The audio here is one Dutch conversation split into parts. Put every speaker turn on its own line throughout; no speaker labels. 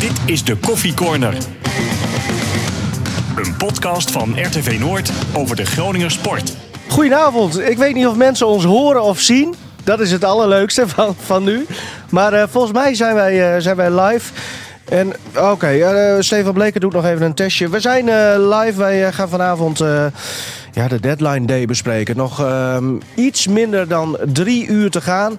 Dit is de Koffie Corner. Een podcast van RTV Noord over de Groninger sport.
Goedenavond. Ik weet niet of mensen ons horen of zien. Dat is het allerleukste van, van nu. Maar uh, volgens mij zijn wij, uh, zijn wij live. En oké, okay, uh, Stefan Bleker doet nog even een testje. We zijn live. Wij gaan vanavond ja, de deadline day bespreken. Nog ehm, iets minder dan drie uur te gaan.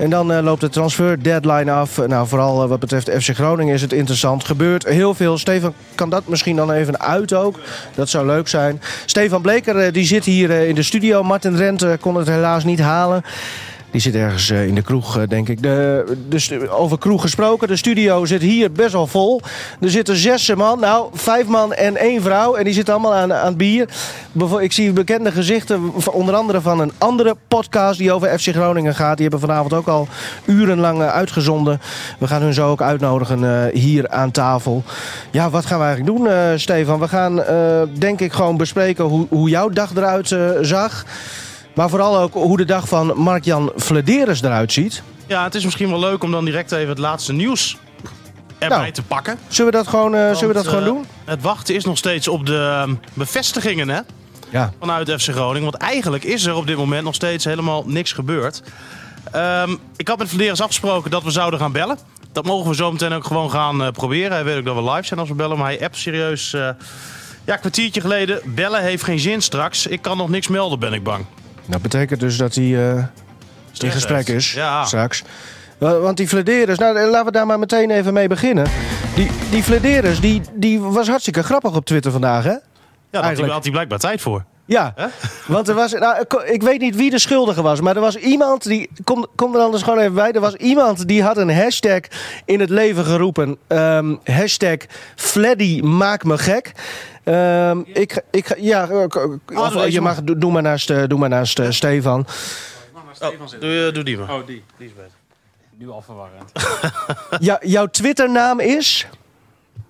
En dan uh, loopt de transfer deadline af. Nou, vooral uh, wat betreft FC Groningen is het interessant. Gebeurt heel veel. Stefan kan dat misschien dan even uit ook. Dat zou leuk zijn. Stefan Bleker uh, die zit hier in de studio. Martin Rent kon het helaas niet halen. Die zit ergens in de kroeg, denk ik. De, de, over kroeg gesproken. De studio zit hier best wel vol. Er zitten zes man. Nou, vijf man en één vrouw. En die zitten allemaal aan, aan bier. Ik zie bekende gezichten. Onder andere van een andere podcast die over FC Groningen gaat. Die hebben vanavond ook al urenlang uitgezonden. We gaan hun zo ook uitnodigen hier aan tafel. Ja, wat gaan we eigenlijk doen, Stefan? We gaan denk ik gewoon bespreken hoe, hoe jouw dag eruit zag. Maar vooral ook hoe de dag van Mark-Jan Flederis eruit ziet.
Ja, het is misschien wel leuk om dan direct even het laatste nieuws erbij nou, te pakken.
Zullen we dat gewoon, uh, Want, zullen we dat gewoon
uh,
doen?
Het wachten is nog steeds op de uh, bevestigingen hè?
Ja.
vanuit FC Groningen. Want eigenlijk is er op dit moment nog steeds helemaal niks gebeurd. Um, ik had met Flederis afgesproken dat we zouden gaan bellen. Dat mogen we zo meteen ook gewoon gaan uh, proberen. Hij weet ook dat we live zijn als we bellen. Maar hij appt serieus... Uh, ja, een kwartiertje geleden. Bellen heeft geen zin straks. Ik kan nog niks melden, ben ik bang.
Dat betekent dus dat hij uh, in gesprek is
ja.
straks. Want die Flederis, nou laten we daar maar meteen even mee beginnen. Die, die Flederis, die, die was hartstikke grappig op Twitter vandaag, hè?
Ja, daar had hij blijkbaar tijd voor.
Ja, want er was, nou, ik weet niet wie de schuldige was, maar er was iemand die, kom, kom er anders gewoon even bij, er was iemand die had een hashtag in het leven geroepen. Um, hashtag Fleddy maak me gek. Um, ik, ik, ja, of, oh, je mag, doe maar naast, doe maar naast uh, Stefan.
Oh, doe, doe die maar.
Oh, die. Die is beter. Nu al verwarrend.
ja, jouw Twitternaam is?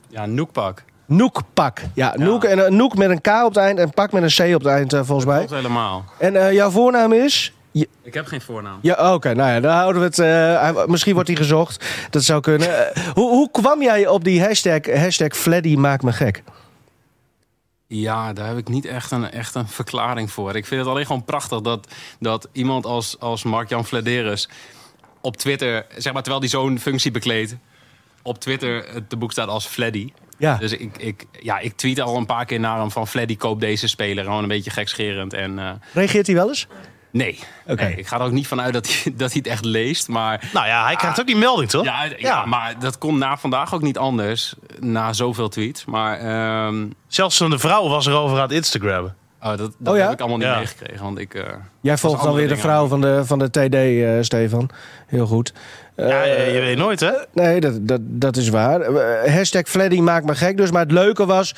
Ja, Noekpak.
Noekpak. Ja, ja. Noek, en, uh, Noek met een K op het eind en Pak met een C op het eind, uh, volgens
dat
mij.
Klopt helemaal.
En uh, jouw voornaam is?
Je... Ik heb geen voornaam.
Ja, oké. Okay, nou ja, dan houden we het. Misschien wordt hij gezocht. Dat zou kunnen. Hoe, hoe kwam jij op die hashtag, hashtag Fleddy maakt me gek?
Ja, daar heb ik niet echt een, echt een verklaring voor. Ik vind het alleen gewoon prachtig dat, dat iemand als, als Mark-Jan Flederis op Twitter, zeg maar terwijl hij zo'n functie bekleedt, op Twitter te boek staat als Fleddy.
Ja.
Dus ik, ik, ja, ik tweet al een paar keer naar hem van Fleddy koop deze speler. Gewoon een beetje gekscherend. En, uh...
Reageert hij wel eens?
Nee.
Okay.
nee. Ik ga er ook niet vanuit dat hij, dat hij het echt leest. Maar,
nou ja, hij krijgt ah, ook die melding, toch?
Ja, ja, ja, maar dat kon na vandaag ook niet anders. Na zoveel tweets. Maar, um...
Zelfs de vrouw was erover aan het Instagrammen.
Oh, dat, dat
oh, ja?
heb ik allemaal niet ja. meegekregen. Want ik, uh,
Jij volgt dan weer de vrouw van de, van de TD, uh, Stefan. Heel goed.
Uh, ja, je, je, weet nooit, hè?
nee, dat, dat, dat is waar. hashtag Fleddy maakt me gek. Dus, maar het leuke was,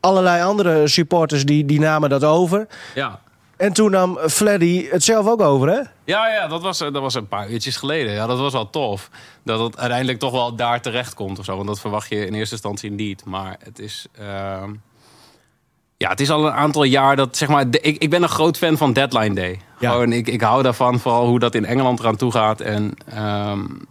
allerlei andere supporters die, die namen dat over.
Ja.
En toen nam Fleddy het zelf ook over, hè?
Ja, ja dat, was, dat was een paar uurtjes geleden. Ja, dat was wel tof. Dat het uiteindelijk toch wel daar terecht komt of zo. Want dat verwacht je in eerste instantie niet. Maar het is... Ja, het is al een aantal jaar dat, zeg maar... De, ik, ik ben een groot fan van Deadline Day.
Ja.
Gewoon, ik, ik hou daarvan, vooral hoe dat in Engeland eraan toe gaat. En um,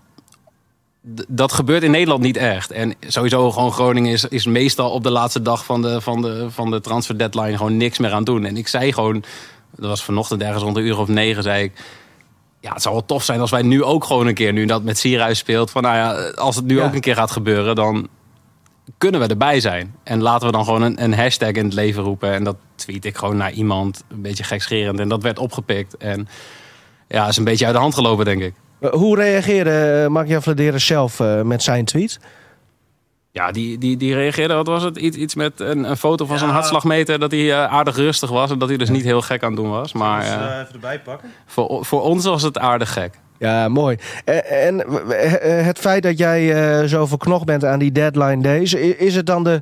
dat gebeurt in Nederland niet echt. En sowieso gewoon Groningen is, is meestal op de laatste dag van de, van, de, van de transfer deadline gewoon niks meer aan doen. En ik zei gewoon, dat was vanochtend ergens rond een uur of negen, zei ik... Ja, het zou wel tof zijn als wij nu ook gewoon een keer, nu dat met Sierhuis speelt... van nou ja, als het nu
Ja.
ook een keer gaat gebeuren, dan kunnen we erbij zijn. En laten we dan gewoon een, een hashtag in het leven roepen. En dat tweet ik gewoon naar iemand, een beetje gekscherend. En dat werd opgepikt. En ja, is een beetje uit de hand gelopen, denk ik.
Hoe reageerde Mark-Jan Vladeres zelf uh, met zijn tweet?
Ja, die, die, die reageerde, wat was het? Iets, iets met een, een foto van ja. zijn hartslagmeter. Dat hij uh, aardig rustig was en dat hij dus niet heel gek aan het doen was. Maar
uh, even erbij pakken.
Voor, voor ons was het aardig gek.
Ja, mooi. En het feit dat jij zo verknocht bent aan die deadline days, is het dan de,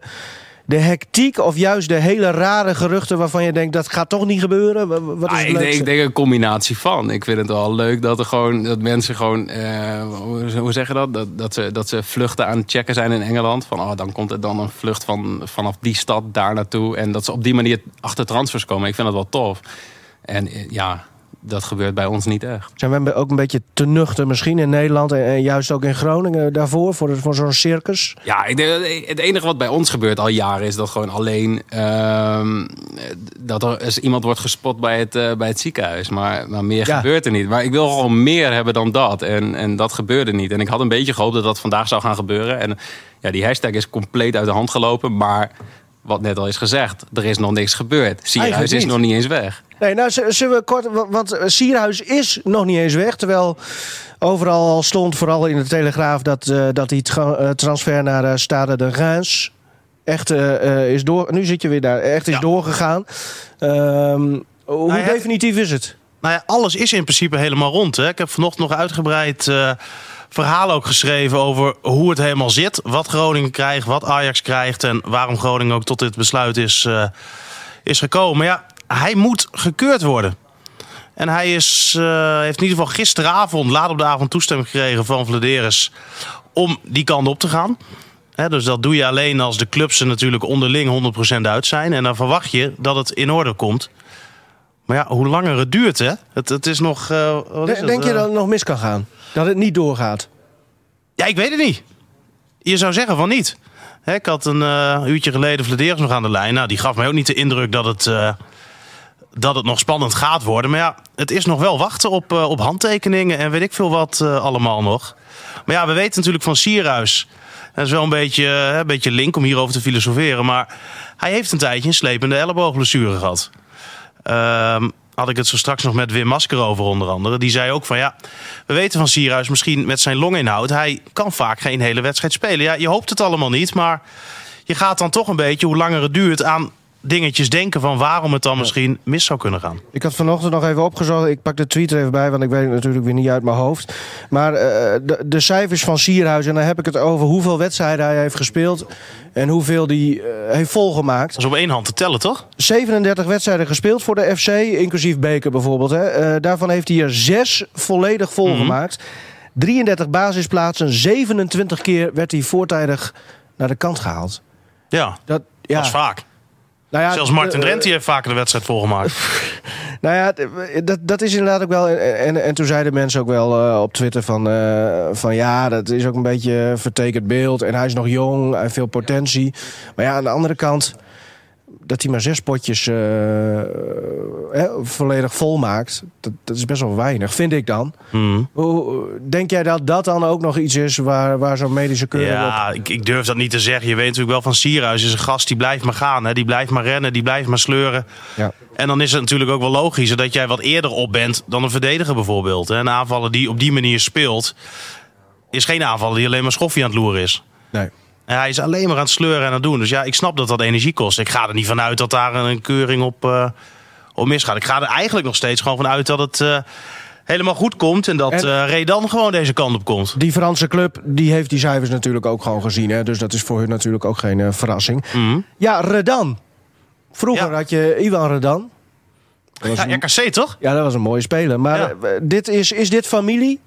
de hectiek of juist de hele rare geruchten waarvan je denkt dat gaat toch niet gebeuren? Wat is
ah, ik, denk, ik denk een combinatie van. Ik vind het wel leuk dat er gewoon dat mensen gewoon hoe, hoe zeg je dat? Dat, dat, ze, dat ze vluchten aan het checken zijn in Engeland. Van oh, dan komt er dan een vlucht van, vanaf die stad daar naartoe. En dat ze op die manier achter transfers komen. Ik vind dat wel tof. En ja, dat gebeurt bij ons niet echt.
Zijn we ook een beetje te nuchter misschien in Nederland en, juist ook in Groningen daarvoor, voor, voor zo'n circus?
Ja, ik denk, het enige wat bij ons gebeurt al jaren is dat gewoon alleen ehm, dat er eens iemand wordt gespot bij het, eh, bij het ziekenhuis. Maar, maar meer
Ja.
gebeurt er niet. Maar ik wil gewoon meer hebben dan dat. En, en dat gebeurde niet. En ik had een beetje gehoopt dat dat vandaag zou gaan gebeuren. En ja, die hashtag is compleet uit de hand gelopen. Maar wat net al is gezegd, er is nog niks gebeurd. Sierhuis is nog niet eens weg.
Nee, nou zullen we kort, wa- want eh, Sierhuis is nog niet eens weg. Terwijl overal al stond, vooral in de Telegraaf, dat, eh, dat die tra- eh, transfer naar eh, Stade de Reims echt is door. Nu zit je weer daar, echt is
Ja.
doorgegaan. Ehm, hoe
Nou ja,
definitief is het?
Nou ja, alles is in principe helemaal rond. Hè. Ik heb vanochtend nog uitgebreid eh verhaal ook geschreven over hoe het helemaal zit. Wat Groningen krijgt, wat Ajax krijgt en waarom Groningen ook tot dit besluit is, eh, is gekomen. Maar ja, hij moet gekeurd worden. En hij is, eh, heeft in ieder geval gisteravond, laat op de avond, toestemming gekregen van Vladeris om die kant op te gaan. Dus dat doe je alleen als de clubs er natuurlijk onderling 100% uit zijn. En dan verwacht je dat het in orde komt. Maar ja, hoe langer het duurt, hè? Het, het is nog. eh, wat is het,
Denk je
eh,
dat het nog mis kan gaan? Dat het niet doorgaat?
Ja, ik weet het niet. Je zou zeggen van niet. Hè, ik had een eh, uurtje geleden Vladeris nog aan de lijn. Nou, die gaf mij ook niet de indruk dat het, dat het nog spannend gaat worden. Maar ja, het is nog wel wachten op, op handtekeningen en weet ik veel wat allemaal nog. Maar ja, we weten natuurlijk van Sierhuis. Dat is wel een beetje, een beetje link om hierover te filosoferen. Maar hij heeft een tijdje een slepende elleboogblessure gehad. Ehm, had ik het zo straks nog met Wim Masker over onder andere. Die zei ook van ja, we weten van Sierhuis misschien met zijn longinhoud. Hij kan vaak geen hele wedstrijd spelen. Ja, je hoopt het allemaal niet, maar je gaat dan toch een beetje, hoe langer het duurt, aan dingetjes denken van waarom het dan misschien mis zou kunnen gaan.
Ik had vanochtend nog even opgezocht. Ik pak de tweet er even bij, want ik weet het natuurlijk weer niet uit mijn hoofd. Maar eh, de, de cijfers van Sierhuis, en dan heb ik het over hoeveel wedstrijden hij heeft gespeeld. En hoeveel hij eh, heeft volgemaakt.
Dat is op één hand te tellen, toch?
37 wedstrijden gespeeld voor de FC, inclusief Beker bijvoorbeeld. Hè. Eh, daarvan heeft hij er zes volledig volgemaakt. 33 basisplaatsen, 27 keer werd hij voortijdig naar de kant gehaald.
Ja,
Dat, ja,
dat is vaak.
Nou ja,
Zelfs Martin
eh,
Drent die heeft vaker de wedstrijd volgemaakt.
Nou ja, dat, dat is inderdaad ook wel. En, en, en toen zeiden mensen ook wel eh, op Twitter van, eh, van ja, dat is ook een beetje een vertekend beeld. En hij is nog jong, heeft veel potentie. Maar ja, aan de andere kant, dat hij maar zes potjes eh, eh, volledig vol maakt, dat, dat is best wel weinig, vind ik dan. Hoe, denk jij dat dat dan ook nog iets is waar, waar zo'n medische keuring op...
Ja, ik, ik durf dat niet te zeggen. Je weet natuurlijk wel van Sierhuis is een gast die blijft maar gaan. Hè? Die blijft maar rennen, die blijft maar sleuren.
Ja.
En dan is het natuurlijk ook wel logisch dat jij wat eerder op bent dan een verdediger bijvoorbeeld. hè. Een aanvaller die op die manier speelt, is geen aanvaller die alleen maar schoffie aan het loeren is.
Nee.
En hij is alleen maar aan het sleuren en aan het doen. Dus ja, ik snap dat dat energie kost. Ik ga er niet vanuit dat daar een keuring op, eh, op misgaat. Ik ga er eigenlijk nog steeds gewoon vanuit dat het eh, helemaal goed komt. En dat
En-
eh Redan gewoon deze kant op komt.
Die Franse club die heeft die cijfers natuurlijk ook gewoon gezien. Hè? Dus dat is voor hun natuurlijk ook geen verrassing.
Mhm.
Ja, Redan. Vroeger
Ja.
had je Ivan Redan.
Ja,
een-
RKC toch?
Ja, dat was een mooie speler. Maar
Ja.
dit is, is dit familie?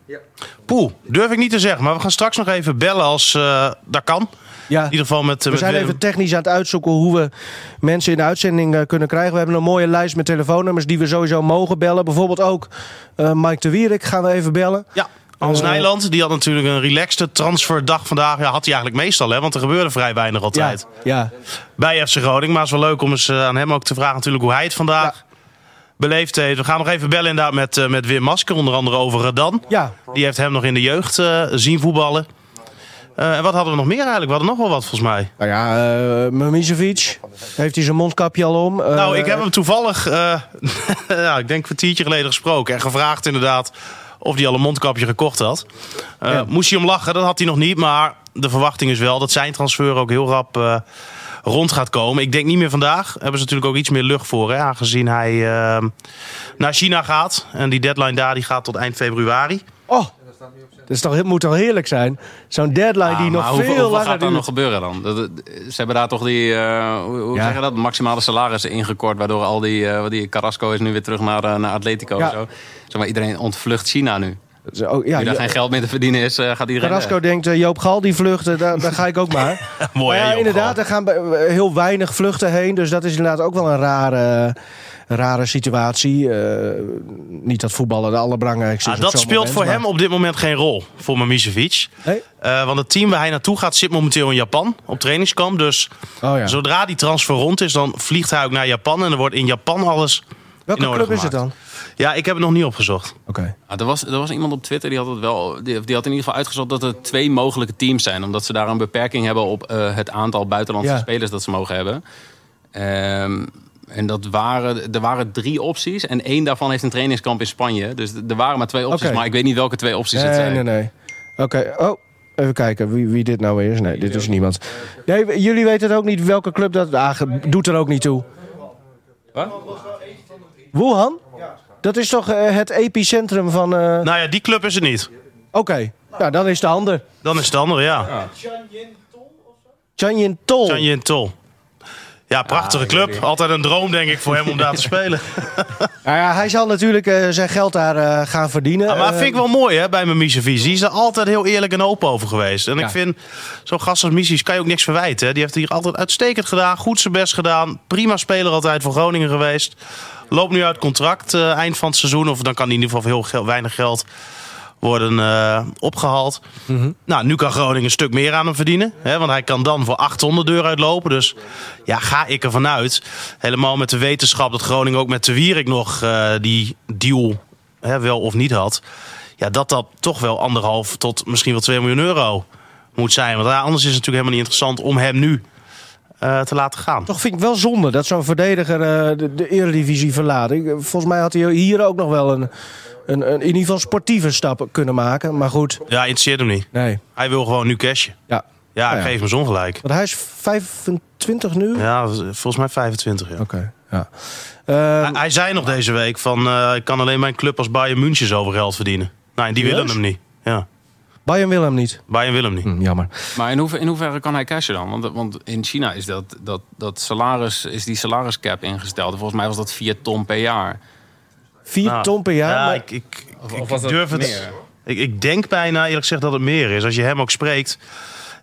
Poeh, durf ik niet te zeggen. Maar we gaan straks nog even bellen als dat kan.
Ja.
In ieder geval met,
We
met
zijn even technisch aan het uitzoeken hoe we mensen in de uitzending eh, kunnen krijgen. We hebben een mooie lijst met telefoonnummers die we sowieso mogen bellen. Bijvoorbeeld ook eh, Mike de Wierik gaan we even bellen.
Ja, Hans
Eh,
Nijland, die had natuurlijk een relaxte transferdag vandaag. Ja, had hij eigenlijk meestal, hè, want er gebeurde vrij weinig altijd.
ja.
Bij FC Groningen. Maar het is wel leuk om eens aan hem ook te vragen natuurlijk hoe hij het vandaag beleefd heeft. We gaan nog even bellen inderdaad met, met Wim Masker, onder andere over Redan.
ja.
Die heeft hem nog in de jeugd zien voetballen. Eh, en wat hadden we nog meer eigenlijk? We hadden nog wel wat volgens mij.
Nou ja, eh Mimicevic. Heeft hij zijn mondkapje al om? Eh,
Nou, ik heb hem toevallig, eh, ja, ik denk een kwartiertje geleden gesproken. En gevraagd inderdaad of hij al een mondkapje gekocht had. Eh,
Ja.
Moest hij om lachen, dat had hij nog niet. Maar de verwachting is wel dat zijn transfer ook heel rap eh, rond gaat komen. Ik denk niet meer vandaag. Hebben ze natuurlijk ook iets meer lucht voor. Hè, aangezien hij naar China gaat. En die deadline daar die gaat tot eind februari.
Oh, dat is toch, moet toch heerlijk zijn? Zo'n deadline
Ja,
die nog veel langer
gaat er nog gebeuren dan? Dat, ze hebben daar toch die, eh, hoe, hoe
Ja.
zeg je dat, maximale salarissen ingekort. Waardoor al die, wat die Carrasco is nu weer terug naar, eh, naar Atletico
Ja.
zo. Zeg maar, iedereen ontvlucht China nu.
Zo, ja,
Nu daar geen geld meer te verdienen is, eh, gaat iedereen
Carrasco denkt, Joop Gal die vluchten, daar, daar ga ik ook maar.
Mooi
Maar
hè,
ja,
Joop
inderdaad, er gaan heel weinig vluchten heen. Dus dat is inderdaad ook wel een rare, rare situatie. Eh, niet dat voetballen de allerbelangrijkste is.
Ah, dat speelt
moment,
voor
maar-
hem op dit moment geen rol, voor Mamicevic.
Nee?
Eh, want het team waar hij naartoe gaat zit momenteel in Japan op trainingskamp. Dus
Oh ja.
zodra die transfer rond is, dan vliegt hij ook naar Japan. En er wordt in Japan alles
Welke
in orde
club is het dan?
Ja, ik heb het nog niet opgezocht.
Oké.
Ah, er, was, er was iemand op Twitter die had het wel. Die, die had in ieder geval uitgezocht dat er twee mogelijke teams zijn. Omdat ze daar een beperking hebben op eh, het aantal buitenlandse
Ja.
spelers dat ze mogen hebben. Ehm, en dat waren, er waren drie opties. En één daarvan heeft een trainingskamp in Spanje. Dus er waren maar twee opties. Maar ik weet niet welke twee opties het
Nee,
zijn.
nee, nee. Oké, oh. Even kijken wie, wie dit nou is. Nee, dit is niemand. Nee, jullie weten het ook niet welke club dat... Ah, doet er ook niet toe.
Wat?
Wuhan? Dat is toch eh, het epicentrum van... eh,
Nou ja, die club is het niet.
Oké, nou dan is de ander.
Dan is het de andere, ja.
Chanyin Tol.
Chanyin Tol. Ja, prachtige club. Altijd een droom, denk ik, voor hem om daar te spelen.
Nou ja, hij zal natuurlijk eh, zijn geld daar eh, gaan verdienen.
Maar dat
Eh,
vind ik wel mooi hè, bij mijn Misevic. Die is er altijd heel eerlijk en open over geweest. En
Ja.
ik vind, zo'n gast als Mises kan je ook niks verwijten. hè. Die heeft hier altijd uitstekend gedaan. Goed zijn best gedaan. Prima speler altijd voor Groningen geweest. Loopt nu uit contract eh, eind van het seizoen. Of dan kan hij in ieder geval heel weinig geld worden eh, opgehaald.
Mhm.
Nou, nu kan Groningen een stuk meer aan hem verdienen. Hè, want hij kan dan voor 800 deur uitlopen. Dus ja, ga ik ervan uit. Helemaal met de wetenschap dat Groningen ook met de Wierik nog eh, die deal hè, wel of niet had. Ja, dat dat toch wel anderhalf tot misschien wel 2 miljoen euro moet zijn. Want ja, anders is het natuurlijk helemaal niet interessant om hem nu eh, te laten gaan.
Toch vind ik wel zonde dat zo'n verdediger eh, de, de eredivisie verlaat. Ik, volgens mij had hij hier ook nog wel een, een, een in ieder geval sportieve stap kunnen maken. Maar goed,
Ja, interesseert hem niet.
nee.
Hij wil gewoon nu cashen.
Ja.
Ja, ik
ja.
geef hem zo'n gelijk.
Want hij is 25 nu?
Ja, volgens mij 25. Ja.
Oké, ja. Eh,
Hij, hij zei nog deze week van eh, ik kan alleen mijn club als Bayern München zoveel geld verdienen. Nou, en die willen hem niet. Ja,
Bayern wil hem niet.
Bayern wil hem niet.
Hm, jammer.
Maar in, hoever, in hoeverre kan hij cashen dan? Want, want in China is, dat, dat, dat salaris, is die salariscap ingesteld. En Volgens mij was dat 4 ton per jaar.
4
Nou,
ton per jaar.
Ja,
maar-
ik, ik, ik
of was dat
durf het.
meer?
Ik, ik denk bijna eerlijk gezegd dat het meer is. Als je hem ook spreekt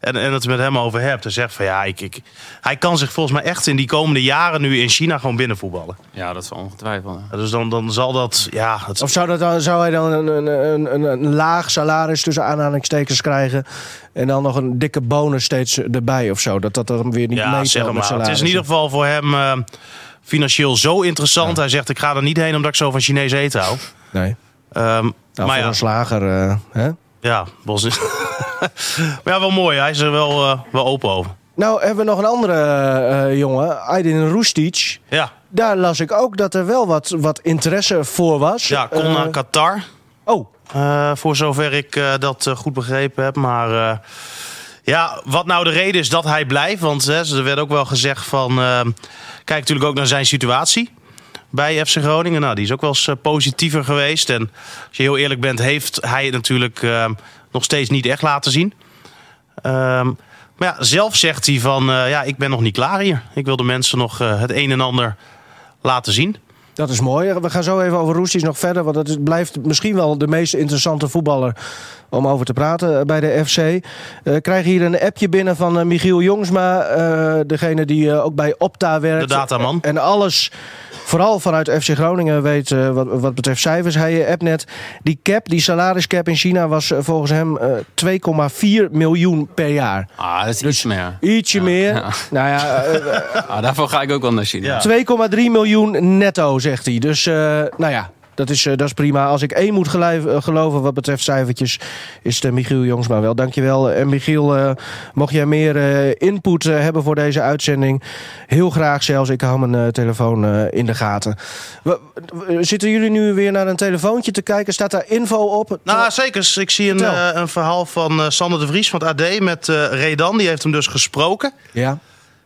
en, en het met hem over hebt. En zegt van ja, ik, ik, hij kan zich volgens mij echt in die komende jaren nu in China gewoon binnenvoetballen.
Ja, dat is wel ongetwijfeld. hè.
Dus dan, dan zal dat. Ja, het,
Of zou, dat zou hij dan een, een, een, een, een laag salaris tussen aanhalingstekens krijgen... en dan nog een dikke bonus steeds erbij of zo? Dat dat dan weer niet
ja, zeg
met
maar. Het is in ieder geval voor hem eh, financieel zo interessant. Hij zegt ik ga er niet heen omdat ik zo van Chinees eten hou.
Nee.
Ehm,
Nou,
maar
voor
ja,
een slager, eh, hè?
ja, Bos is. maar ja, wel mooi. Hij is er wel, eh, wel open over.
Nou, hebben we nog een andere eh, jongen, Aydin Roestic.
Ja,
Daar las ik ook dat er wel wat, wat interesse voor was.
ja kon
Eh,
naar Qatar.
Oh,
voor zover ik dat goed begrepen heb. Maar ja, wat nou de reden is dat hij blijft. Want hè, er werd ook wel gezegd van... kijk natuurlijk ook naar zijn situatie bij FC Groningen. Nou, die is ook wel eens positiever geweest. En als je heel eerlijk bent, heeft hij natuurlijk nog steeds niet echt laten zien. Ehm, maar ja, zelf zegt hij van... eh, ja, ik ben nog niet klaar hier. Ik wil de mensen nog eh, het een en ander laten zien.
dat is mooi. We gaan zo even over Roestic nog verder. Want het blijft misschien wel de meest interessante voetballer om over te praten eh, bij de FC. Eh krijg hier een appje binnen van eh, Michiel Jongsma. degene die ook bij Opta werkt.
De dataman.
En alles, vooral vanuit FC Groningen, weet wat, wat betreft cijfers. Hij appt net, die cap, die salariscap in China was volgens hem eh, 2,4 miljoen per jaar.
Ah, dat is iets meer.
Ietsje meer.
ja.
Nou ja,
Ah, daarvoor ga ik ook wel naar China.
Ja.
2,3 miljoen netto, zegt hij. Dus, nou ja, dat is, eh, dat is prima. Als ik één moet eh, geloven wat betreft cijfertjes, is het eh, Michiel Jongsma wel. Dankjewel. En Michiel, eh, mocht jij meer eh, input eh, hebben voor deze uitzending, heel graag zelfs. Ik hou mijn eh, telefoon eh, in de gaten. We- we- zitten jullie nu weer naar een telefoontje te kijken? Staat daar info op?
Nou, zeker. Ik zie een, eh, een verhaal van eh, Sander de Vries van het AD met eh Redan. Die heeft hem dus gesproken.
ja.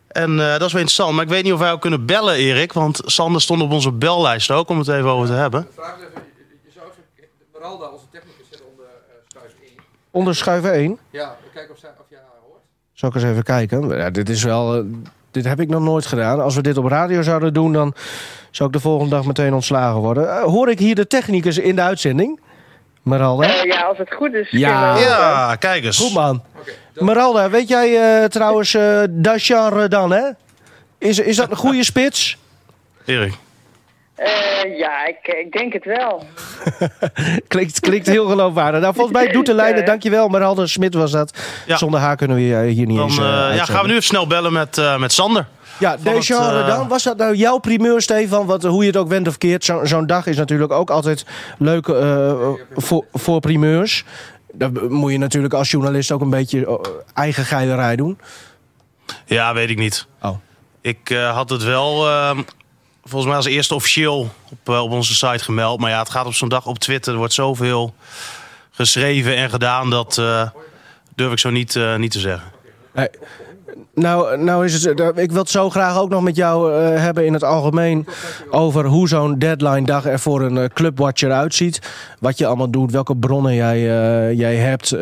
En eh, dat is wel interessant. Maar ik weet niet of wij ook kunnen bellen, Erik. Want Sander stond op onze bellijst ook, om het even over te hebben.
Vraag is even, je zou even, Maralda, onze technicus, zit onder eh schuif 1.
Onder schuif 1.
Ja, kijken of, zij, of jij haar hoort.
Zal ik eens even kijken? Ja, dit is wel. eh, dit heb ik nog nooit gedaan. Als we dit op radio zouden doen, dan zou ik de volgende dag meteen ontslagen worden. Hoor ik hier de technicus in de uitzending? Maralda?
Eh, ja, als het goed is.
Ja.
kijk eens.
Goed man.
Oké,
Maralda, weet jij eh, trouwens eh Dashan Redan, hè? Is, is dat een goede spits?
Erik.
Eh, ja, ik, ik denk het wel.
klinkt, klinkt heel geloofwaardig. Nou, volgens mij doet de lijnen. Dankjewel, Maralde Smit was dat.
Ja.
Zonder haar kunnen we eh, hier niet
Dan
eens
eh,
eh,
ja, gaan we nu even snel bellen met, eh, met Sander.
Ja,
eh,
dan. Was dat nou jouw primeur, Stefan? Want eh, hoe je het ook went of keert, zo- zo'n dag is natuurlijk ook altijd leuk eh, voor, voor primeurs. Dan moet je natuurlijk als journalist ook een beetje eh, eigen geilerij doen.
Ja, weet ik niet.
Oh.
Ik eh, had het wel ehm, volgens mij als eerste officieel op, eh, op onze site gemeld. Maar ja, het gaat op zo'n dag op Twitter. Er wordt zoveel geschreven en gedaan. Dat eh, durf ik zo niet, niet te zeggen.
Nee. Nou, nou is het. eh, Ik wil het zo graag ook nog met jou eh, hebben in het algemeen. Over hoe zo'n deadline dag er voor een eh, clubwatcher uitziet. Wat je allemaal doet, welke bronnen jij, jij hebt.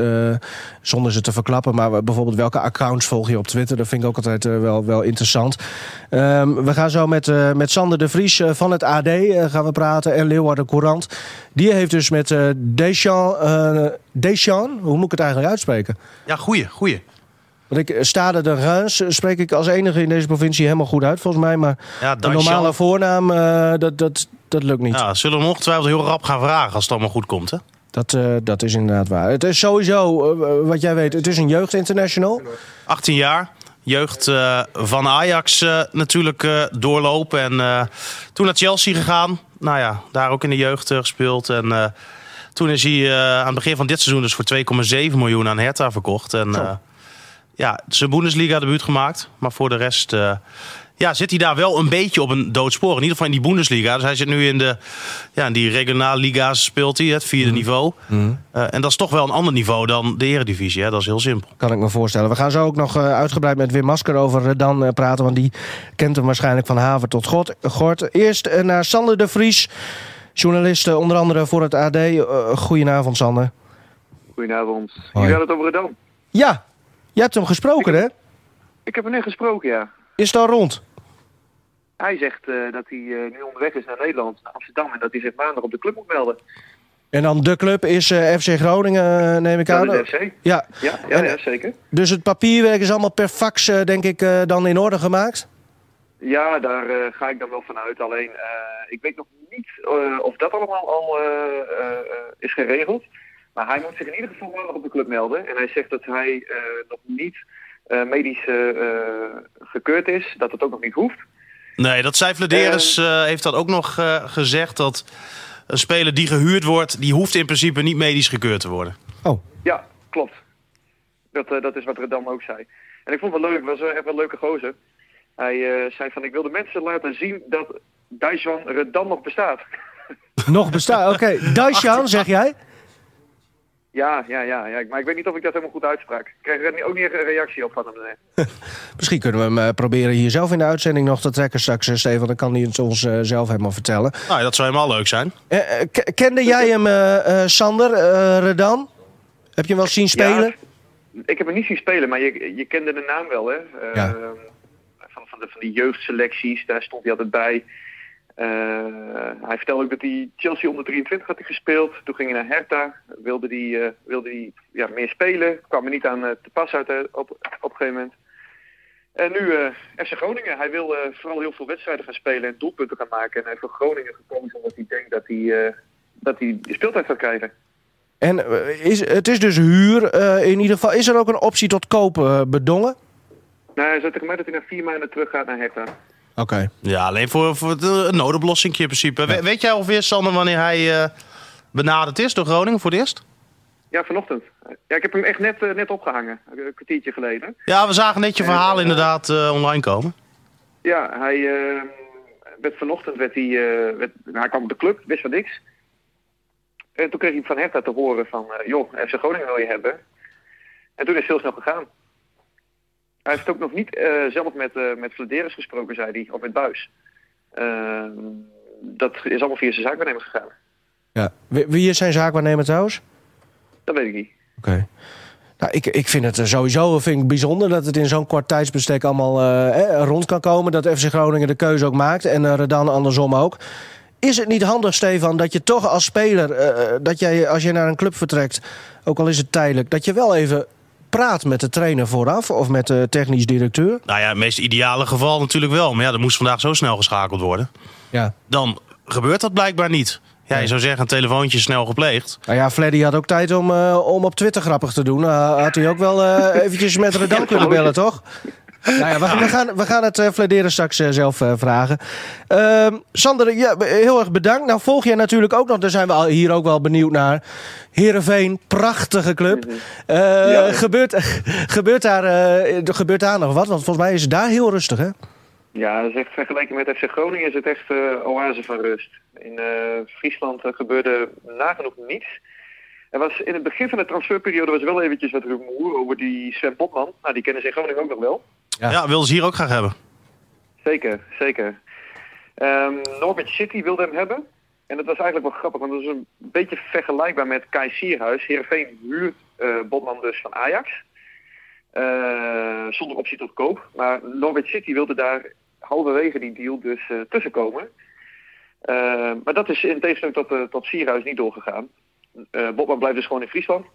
zonder ze te verklappen. Maar bijvoorbeeld welke accounts volg je op Twitter. Dat vind ik ook altijd wel, wel interessant. Ehm, we gaan zo met, met Sander de Vries van het AD gaan we praten. En Leeuwarden Courant. Die heeft dus met Deschamps, Deschamps, hoe moet ik het eigenlijk uitspreken?
Ja, goeie, goeie.
Want ik, Stade de Reims eh, spreek ik als enige in deze provincie helemaal goed uit, volgens mij. Maar
Ja, Daishan.
normale voornaam, eh, dat, dat, dat lukt niet.
Ja, zullen we hem ongetwijfeld heel rap gaan vragen als het allemaal goed komt. Hè?
Dat, eh, dat is inderdaad waar. Het is sowieso, eh, wat jij weet, het is een jeugdinternational.
18 jaar. Jeugd eh, van Ajax eh, natuurlijk eh, doorlopen. En eh, toen naar Chelsea gegaan. Nou ja, daar ook in de jeugd eh, gespeeld. En eh, toen is hij eh, aan het begin van dit seizoen dus voor 2,7 miljoen aan Hertha verkocht. En eh, ja, zijn Bundesliga debuut gemaakt. Maar voor de rest eh, ja, zit hij daar wel een beetje op een doodspoor. In ieder geval in die Bundesliga. Dus hij zit nu in de ja, in die regionale liga's speelt hij, het vierde niveau. Eh, en dat is toch wel een ander niveau dan de eredivisie. Hè? Dat is heel simpel.
Kan ik me voorstellen. We gaan zo ook nog eh, uitgebreid met Wim Masker over Redan eh, praten. Want die kent hem waarschijnlijk van haven tot God, gort. Eerst naar Sander de Vries. Journalist onder andere voor het AD. Goedenavond Sander.
Goedenavond.
Hoi.
Jullie hadden het over Redan.
Ja, je hebt hem gesproken hè?
Ik heb hem net gesproken, ja.
Is het al rond?
Hij zegt eh, dat hij eh, nu onderweg is naar Nederland, naar Amsterdam, en dat hij zich maandag op de club moet melden.
En dan de club is eh, FC Groningen, neem ik aan.
FC.
Ja,
Ja, ja,
En-
ja, zeker.
dus het papierwerk is allemaal per fax, denk ik, dan in orde gemaakt?
Ja, daar ga ik dan wel vanuit. Alleen, ik weet nog niet of dat allemaal al is geregeld. Maar hij moet zich in ieder geval maandag op de club melden. En hij zegt dat hij eh, nog niet eh, medisch eh, gekeurd is, dat het ook nog niet hoeft.
Nee, dat zei Vladeris eh, heeft dat ook nog eh, gezegd. Dat een speler die gehuurd wordt, die hoeft in principe niet medisch gekeurd te worden.
Oh,
Ja, klopt. Dat, eh, dat is wat Redam ook zei. En ik vond het wel leuk, het was echt wel een leuke gozer. Hij eh, zei van, ik wil de mensen laten zien dat Dijswan Redam nog bestaat.
nog bestaat. Oké, Daishan, zeg jij?
Ja, ja, ja, ja, maar ik weet niet of ik dat helemaal goed uitsprak. Ik kreeg er ook niet echt een reactie op van hem. nee.
Misschien kunnen we hem eh, proberen hier zelf in de uitzending nog te trekken straks, eh, Stefan. Dan kan hij het ons eh, zelf helemaal vertellen.
Nou, dat zou helemaal leuk zijn.
Kende jij hem, Sander, eh, Redan? Heb je hem wel zien spelen?
Ja, ik heb hem niet zien spelen, maar je, je kende de naam wel, hè? Eh,
Ja.
van, van, de, van die jeugdselecties, daar stond hij altijd bij. Eh, hij vertelde ook dat hij Chelsea onder 23 had hij gespeeld. Toen ging hij naar Hertha, wilde hij, eh, wilde hij ja, meer spelen. Kwam er niet aan eh, te pas uit op, op een gegeven moment. En nu eh FC Groningen. Hij wil vooral heel veel wedstrijden gaan spelen en doelpunten gaan maken. En hij heeft voor Groningen gekozen omdat hij denkt dat hij, eh, dat hij speeltijd gaat krijgen.
En is, het is dus huur in ieder geval. Is er ook een optie tot kopen bedongen?
Nou, hij zei tegen mij dat hij na vier maanden terug gaat naar Hertha.
Oké.
Ja, alleen voor, voor de, een noodoplossing in principe. We- weet jij ongeveer, Sander, wanneer hij eh, benaderd is door Groningen voor het eerst?
Ja, vanochtend. Ja, ik heb hem echt net, eh, net opgehangen. Een kwartiertje geleden.
Ja, we zagen net je verhaal inderdaad eh, online komen.
Ja, hij werd vanochtend werd hij, eh, werd, nou, hij kwam op de club, wist van niks. En toen kreeg hij van Hertha te horen van, eh, joh, FC Groningen wil je hebben. En toen is het heel snel gegaan. Hij heeft ook nog niet eh, zelf met, eh met Vladeris gesproken, zei hij, of met Buis. Eh, dat is allemaal via zijn zaakwaarnemer gegaan.
Ja. Wie, is zijn zaakwaarnemer trouwens?
Dat weet ik niet.
Oké. Nou, ik, ik vind het eh, sowieso vind ik bijzonder dat het in zo'n kort tijdsbestek allemaal eh, rond kan komen. Dat FC Groningen de keuze ook maakt en Redan andersom ook. Is het niet handig, Stefan, dat je toch als speler, dat jij als je naar een club vertrekt, ook al is het tijdelijk, dat je wel even praat met de trainer vooraf of met de technisch directeur?
Nou ja, het meest ideale geval natuurlijk wel. Maar ja, dat moest vandaag zo snel geschakeld worden.
Ja.
Dan gebeurt dat blijkbaar niet. Ja, je zou zeggen, een telefoontje snel gepleegd.
Nou ja, Fleddy had ook tijd om, eh, om op Twitter grappig te doen. Uh, had hij ook wel eh, eventjes met Redan kunnen bellen, toch? Nou ja, we, we gaan, we gaan het uh, Flederen straks uh, zelf uh, vragen. Ehm, Sander, ja, heel erg bedankt. Nou volg jij natuurlijk ook nog, daar zijn we al hier ook wel benieuwd naar. Heerenveen, prachtige club. Ja. gebeurt, gebeurt, daar, gebeurt daar nog wat? Want volgens mij is het daar heel rustig, hè?
Ja, dat is echt vergeleken met FC Groningen is het echt oase van rust. In Friesland gebeurde nagenoeg niets. Er was in het begin van de transferperiode was wel eventjes wat rumoer over die Sven Botman. Nou, die kennen ze in Groningen ook nog wel.
Ja, ja wilden ze hier ook graag hebben.
Zeker, zeker. Um, Norwich City wilde hem hebben. En dat was eigenlijk wel grappig, want dat is een beetje vergelijkbaar met Kai Sierhuis. Heerenveen huurt uh, Botman dus van Ajax. Uh, zonder optie tot koop. Maar Norwich City wilde daar halverwege die deal dus uh, tussenkomen. maar dat is in tegenstelling tot, tot Sierhuis niet doorgegaan. Botman blijft dus gewoon in Friesland.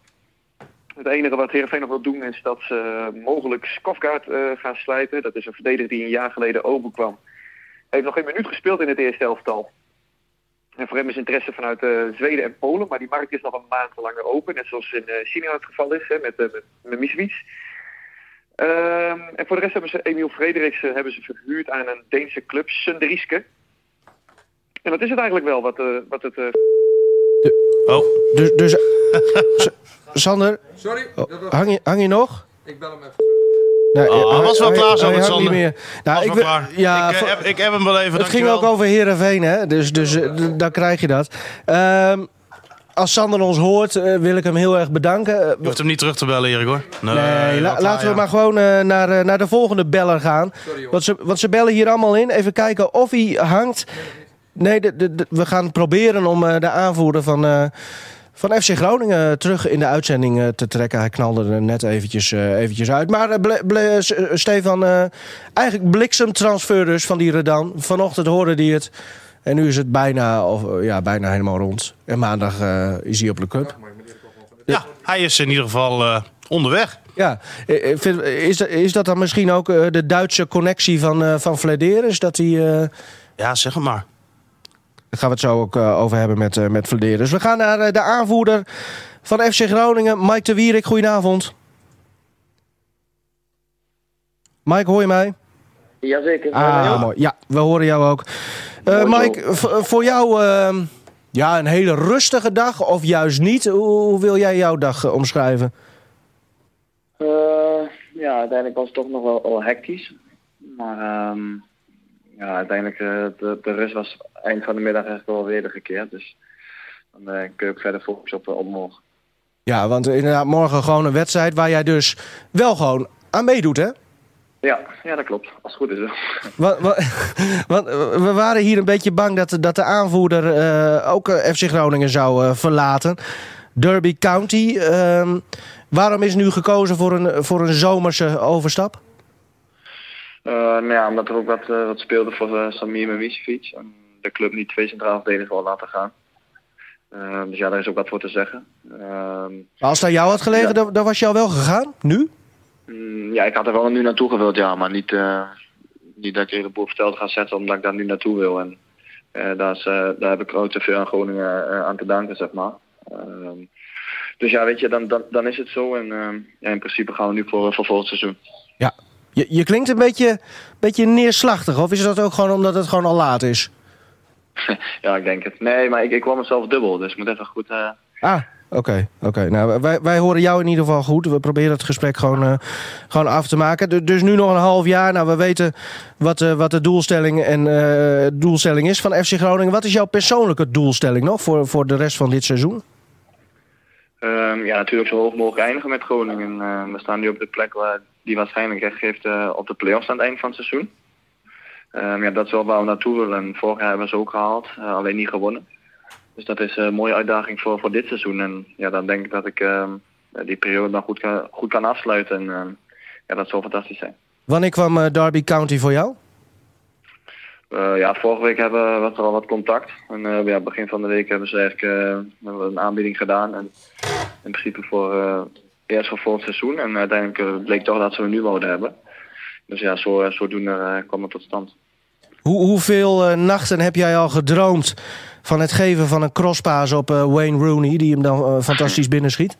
Het enige wat Heerenveen nog wil doen is dat ze mogelijk Skofgaard uh, gaan slijten. Dat is een verdediger die een jaar geleden overkwam. Heeft nog geen minuut gespeeld in het eerste elftal. En voor hem is interesse vanuit uh, Zweden en Polen. Maar die markt is nog een maand langer open. Net zoals in uh, het geval is hè, met, uh, met. Uh, en voor de rest hebben ze Emiel Frederiksen hebben ze verhuurd aan een Deense club, Sunderiske. En dat is het eigenlijk wel wat, wat het...
Oh. Dus, dus Sander,
Sorry,
oh, hang, je, hang je nog?
Ik bel hem even
Nee, oh, hij was wel klaar zo met
Sander. Niet meer. Nou, ik,
ja, ik, heb, ik heb hem wel even.
Het ging ook over Heerenveen, hè? Dus, dus uh, dan krijg je dat. Um, als Sander ons hoort, uh, wil ik hem heel erg bedanken.
Je hoeft hem niet terug te bellen, Erik, hoor.
Nee, nee la, laten we maar gewoon uh, naar, naar de volgende beller gaan.
Sorry,
want, ze, want ze bellen hier allemaal in. Even kijken of hij hangt. Nee, de, de, de, we gaan proberen om de aanvoerder van van FC Groningen terug in de uitzending eh, te trekken. Hij knalde er net eventjes, uh, eventjes uit. Maar uh, Stefan, eigenlijk bliksemtransfer dus van die Redan. Vanochtend hoorde hij het. En nu is het bijna, of, ja, bijna helemaal rond. En maandag is hij op de club.
Ja, hij is in ieder geval onderweg.
Ja, is dat, is dat dan misschien ook de Duitse connectie van, van Flederis? Dat hij...
Ja, zeg maar.
Daar gaan we het zo ook uh, over hebben met, uh, met Vladeren. Dus we gaan naar uh, de aanvoerder van FC Groningen, Mike de Wierik. Goedenavond. Mike, hoor je mij?
Jazeker.
Ah, mooi. Ja, we horen jou ook. Mike, voor jou ehm, ja, een hele rustige dag of juist niet? Hoe, wil jij jouw dag omschrijven?
ja, uiteindelijk was het toch nog wel, wel hectisch. Maar... Um ja, uiteindelijk uh, de, de rust was eind van de middag echt wel weer gekeerd. Dus dan uh, kun je ook verder focussen op, op morgen.
Ja, want inderdaad morgen gewoon een wedstrijd waar jij dus wel gewoon aan meedoet, hè?
Ja, ja, dat klopt. Als het goed is.
Want, want, we waren hier een beetje bang dat, dat de aanvoerder uh, ook FC Groningen zou uh, verlaten. Derby County. Uh, waarom is nu gekozen voor een, voor een zomerse overstap?
Uh, nou ja, omdat er ook wat, uh, wat speelde voor uh, Samir Memisevic. En de club niet twee centraal verdedigers wil laten gaan. dus ja, daar is ook wat voor te zeggen. Ehm,
maar als het aan jou had gelegen, ja. dan, dan, was je al wel gegaan? Nu?
Mm, ja, ik had er wel nu naartoe gewild, ja. Maar niet, niet dat ik er de boel vertelde ga zetten omdat ik daar nu naartoe wil. En daar, is, daar heb ik ook te veel aan Groningen aan te danken, zeg maar. Ehm, dus ja, weet je, dan, dan, dan is het zo. En ja, in principe gaan we nu voor, voor volgend seizoen.
Ja, je, je klinkt een beetje, beetje neerslachtig, of is dat ook gewoon omdat het gewoon al laat is?
ja, ik denk het. Nee, maar ik, ik kwam mezelf dubbel, dus ik moet even goed... Uh...
Ah, oké. oké. Nou, wij, wij horen jou in ieder geval goed. We proberen het gesprek gewoon, uh, gewoon af te maken. Dus nu nog een half jaar. Nou, we weten wat, uh, wat de doelstelling, en, uh, doelstelling is van FC Groningen. Wat is jouw persoonlijke doelstelling nog voor, voor de rest van dit seizoen?
Um, ja, natuurlijk zo hoog mogelijk eindigen met Groningen. we staan nu op de plek waar die waarschijnlijk recht geeft uh, op de play-offs aan het eind van het seizoen. Um, ja, dat is wel waar we naartoe willen. En vorig jaar hebben we ze ook gehaald, uh, alleen niet gewonnen. Dus dat is een mooie uitdaging voor, voor dit seizoen. En ja, dan denk ik dat ik die periode dan goed kan, goed kan afsluiten. En ja, dat zou fantastisch zijn.
Wanneer kwam Derby County voor jou?
Uh, ja, vorige week hebben we er al wat contact. En uh, ja, begin van de week hebben ze eigenlijk uh, een aanbieding gedaan. En in principe voor eerst voor volgend seizoen. En uiteindelijk bleek toch dat ze we nu wouden hebben. Dus ja, zo, zodoende kwam het tot stand.
Hoe, hoeveel eh, nachten heb jij al gedroomd van het geven van een crosspaas op eh, Wayne Rooney, die hem dan eh, fantastisch binnenschiet?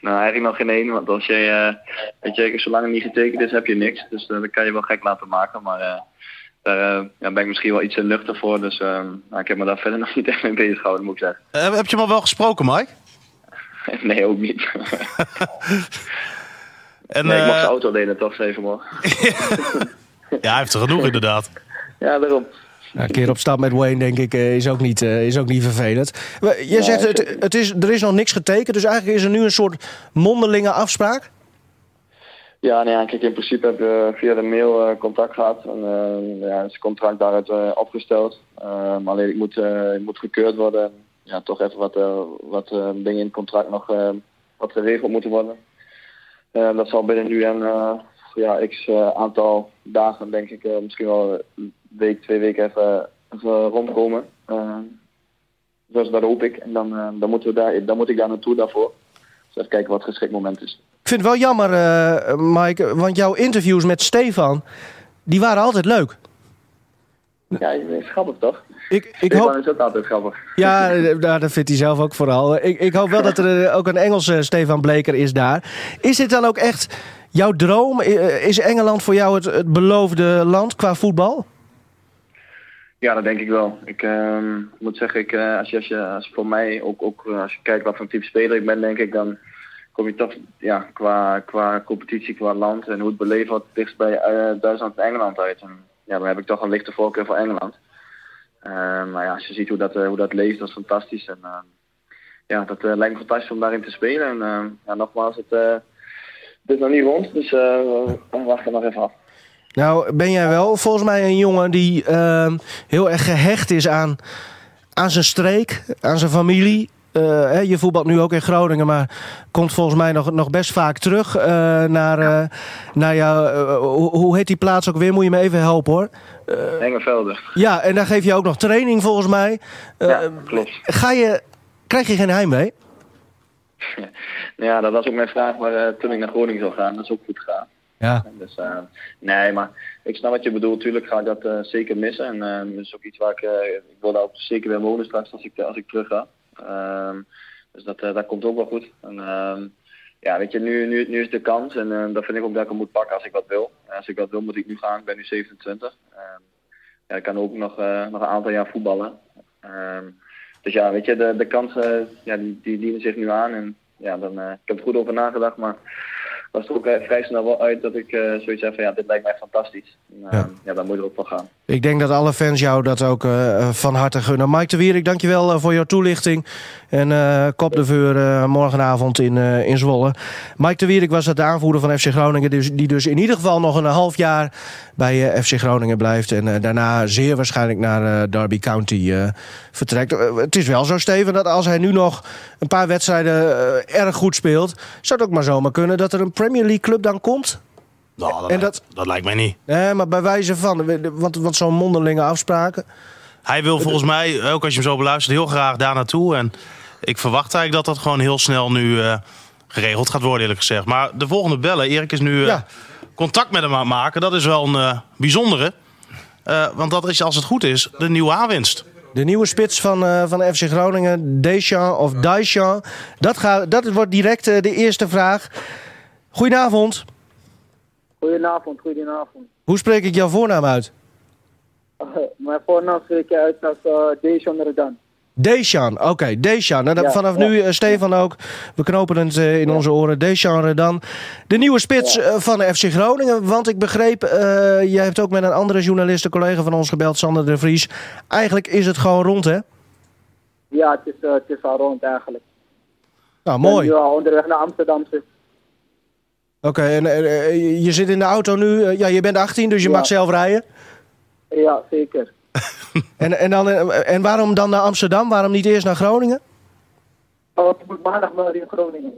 nou, eigenlijk nog geen één. Want als je, eh, weet je, zolang het niet getekend is, heb je niks. Dus eh, dan kan je wel gek laten maken. Maar eh, daar eh, ja, ben ik misschien wel iets te luchtig voor. Dus eh, nou, ik heb me daar verder nog niet echt mee bezig gehouden, moet ik zeggen.
Eh, heb je hem al wel gesproken, Mike?
nee, ook niet.
En,
nee, ik mocht
eh,
de auto delen toch, even morgen.
ja, hij heeft er genoeg inderdaad.
Ja, daarom.
Nou, een keer op stap met Wayne, denk ik, is ook niet, is ook niet vervelend. Maar Jij zegt, het, het is, er is nog niks getekend, dus eigenlijk is er nu een soort mondelinge afspraak?
Ja, nee, ja, kijk, in principe heb je via de mail eh, contact gehad. En eh, ja, is het contract daaruit eh, opgesteld. Maar alleen ik moet, ik moet gekeurd worden. En, ja, toch even wat, wat dingen in het contract nog wat geregeld moeten worden. Dat zal binnen nu en ja, x aantal dagen, denk ik, misschien wel een week, twee weken even, rondkomen. Dus dat hoop ik. En dan, dan, moeten we daar, dan moet ik daar naartoe daarvoor. Dus even kijken wat het geschikt moment is.
Ik vind het wel jammer, eh, Mike, want jouw interviews met Stefan, die waren altijd leuk.
Ja, is grappig toch?
Ik, ik
Stefan
hoop,
is ook altijd grappig.
ja, eh, nou, dat vindt hij zelf ook vooral. Ik, ik hoop wel dat er eh, ook een Engelse Stefan Bleker is daar. Is dit dan ook echt jouw droom? Is Engeland voor jou het, het beloofde land qua voetbal?
Ja, dat denk ik wel. Ik ehm, moet zeggen, ik, als, je, als, je, als voor mij ook, ook als je kijkt wat voor type speler ik ben, denk ik, dan kom je toch ja, qua, qua competitie, qua land en hoe het beleefd wordt, dichtst bij eh, Duitsland en Engeland uit. En ja, dan heb ik toch een lichte voorkeur voor Engeland. Ehm, maar ja, als je ziet hoe dat, eh, hoe dat leeft, dat is fantastisch. En ja, dat eh, lijkt me fantastisch om daarin te spelen. En ja, nogmaals, het, eh, het is nog niet rond, dus eh, we wachten nog even af.
Nou, ben jij wel volgens mij een jongen die heel erg gehecht is aan, aan zijn streek, aan zijn familie. Eh, je voetbalt nu ook in Groningen, maar komt volgens mij nog, nog best vaak terug eh, naar, eh, naar jou. hoe, hoe heet die plaats ook weer? Moet je me even helpen hoor.
Engelvelde.
Ja, en daar geef je ook nog training volgens mij.
Ja, klopt.
Ga je, krijg je geen heimwee?
Ja, dat was ook mijn vraag, maar toen ik naar Groningen zou gaan, dat is ook goed gegaan.
Ja.
Dus nee, maar ik snap wat je bedoelt. Tuurlijk ga ik dat zeker missen. En eh, dat is ook iets waar ik, ik wil daar ook zeker weer wonen straks als ik, als ik terug ga. Ehm, dus dat, eh, dat komt ook wel goed. En, ehm, ja, weet je, nu, nu, nu is de kans en eh, dat vind ik ook dat ik hem moet pakken als ik wat wil. En als ik wat wil, moet ik nu gaan. Ik ben nu 27. Ehm, ja, ik kan ook nog, eh, nog een aantal jaar voetballen. Ehm, dus ja, weet je, de, de kansen ja, die, die dienen zich nu aan. En ja, dan, eh, ik heb er goed over nagedacht, maar was er ook eh, vrij snel wel uit dat ik eh, zoiets heb van ja, dit lijkt mij fantastisch. Eh,
Ja.
ja. dan moet je er ook voor gaan.
Ik denk dat alle fans jou dat ook van harte gunnen. Mike de Wierik, dankjewel voor jouw toelichting. En kop de veur uh, morgenavond in, in Zwolle. Mike de Wierik was dat de aanvoerder van FC Groningen. Dus, die dus in ieder geval nog een half jaar bij FC Groningen blijft. En daarna zeer waarschijnlijk naar Derby County vertrekt. het is wel zo, Steven, dat als hij nu nog een paar wedstrijden erg goed speelt... zou het ook maar zomaar kunnen dat er een Premier League club dan komt...
Nou, dat,
En
lijkt,
dat-
dat lijkt mij niet.
Nee, maar bij wijze van, want, want zo'n mondelinge afspraken.
Hij wil volgens mij, ook als je hem zo beluistert, heel graag daar naartoe. En ik verwacht eigenlijk dat dat gewoon heel snel nu eh, geregeld gaat worden, eerlijk gezegd. Maar de volgende bellen, Erik is nu eh,
Ja.
contact met hem aan het maken. Dat is wel een eh, bijzondere. Want dat is, als het goed is, de nieuwe aanwinst.
De nieuwe spits van, uh, van FC Groningen, Deschamps of Deschamps. Dat, gaat, dat wordt direct uh, de eerste vraag. Goedenavond.
Goedenavond, goedenavond.
Hoe spreek ik jouw voornaam uit?
Uh, mijn voornaam spreek je uit als uh, Dejan Redan.
Deschamps, oké, okay. Nou,
Ja,
vanaf
ja.
nu, uh, Stefan ook, we knopen het uh, in onze oren. Deschamps Redan. De nieuwe spits van de FC Groningen. Want ik begreep, jij hebt ook met een andere journalist, een collega van ons gebeld, Sander de Vries. Eigenlijk is het gewoon rond, hè?
Ja, het is, het is al rond eigenlijk.
Nou, mooi.
al onderweg naar Amsterdam. dus-
Oké, okay, en uh, je zit in de auto nu. Uh, ja, je bent 18, dus je
Ja.
mag zelf rijden.
Ja, zeker.
En, en, dan, eh, en waarom dan naar Amsterdam? Waarom niet eerst naar Groningen?
Oh, ik moet maandag maar in Groningen.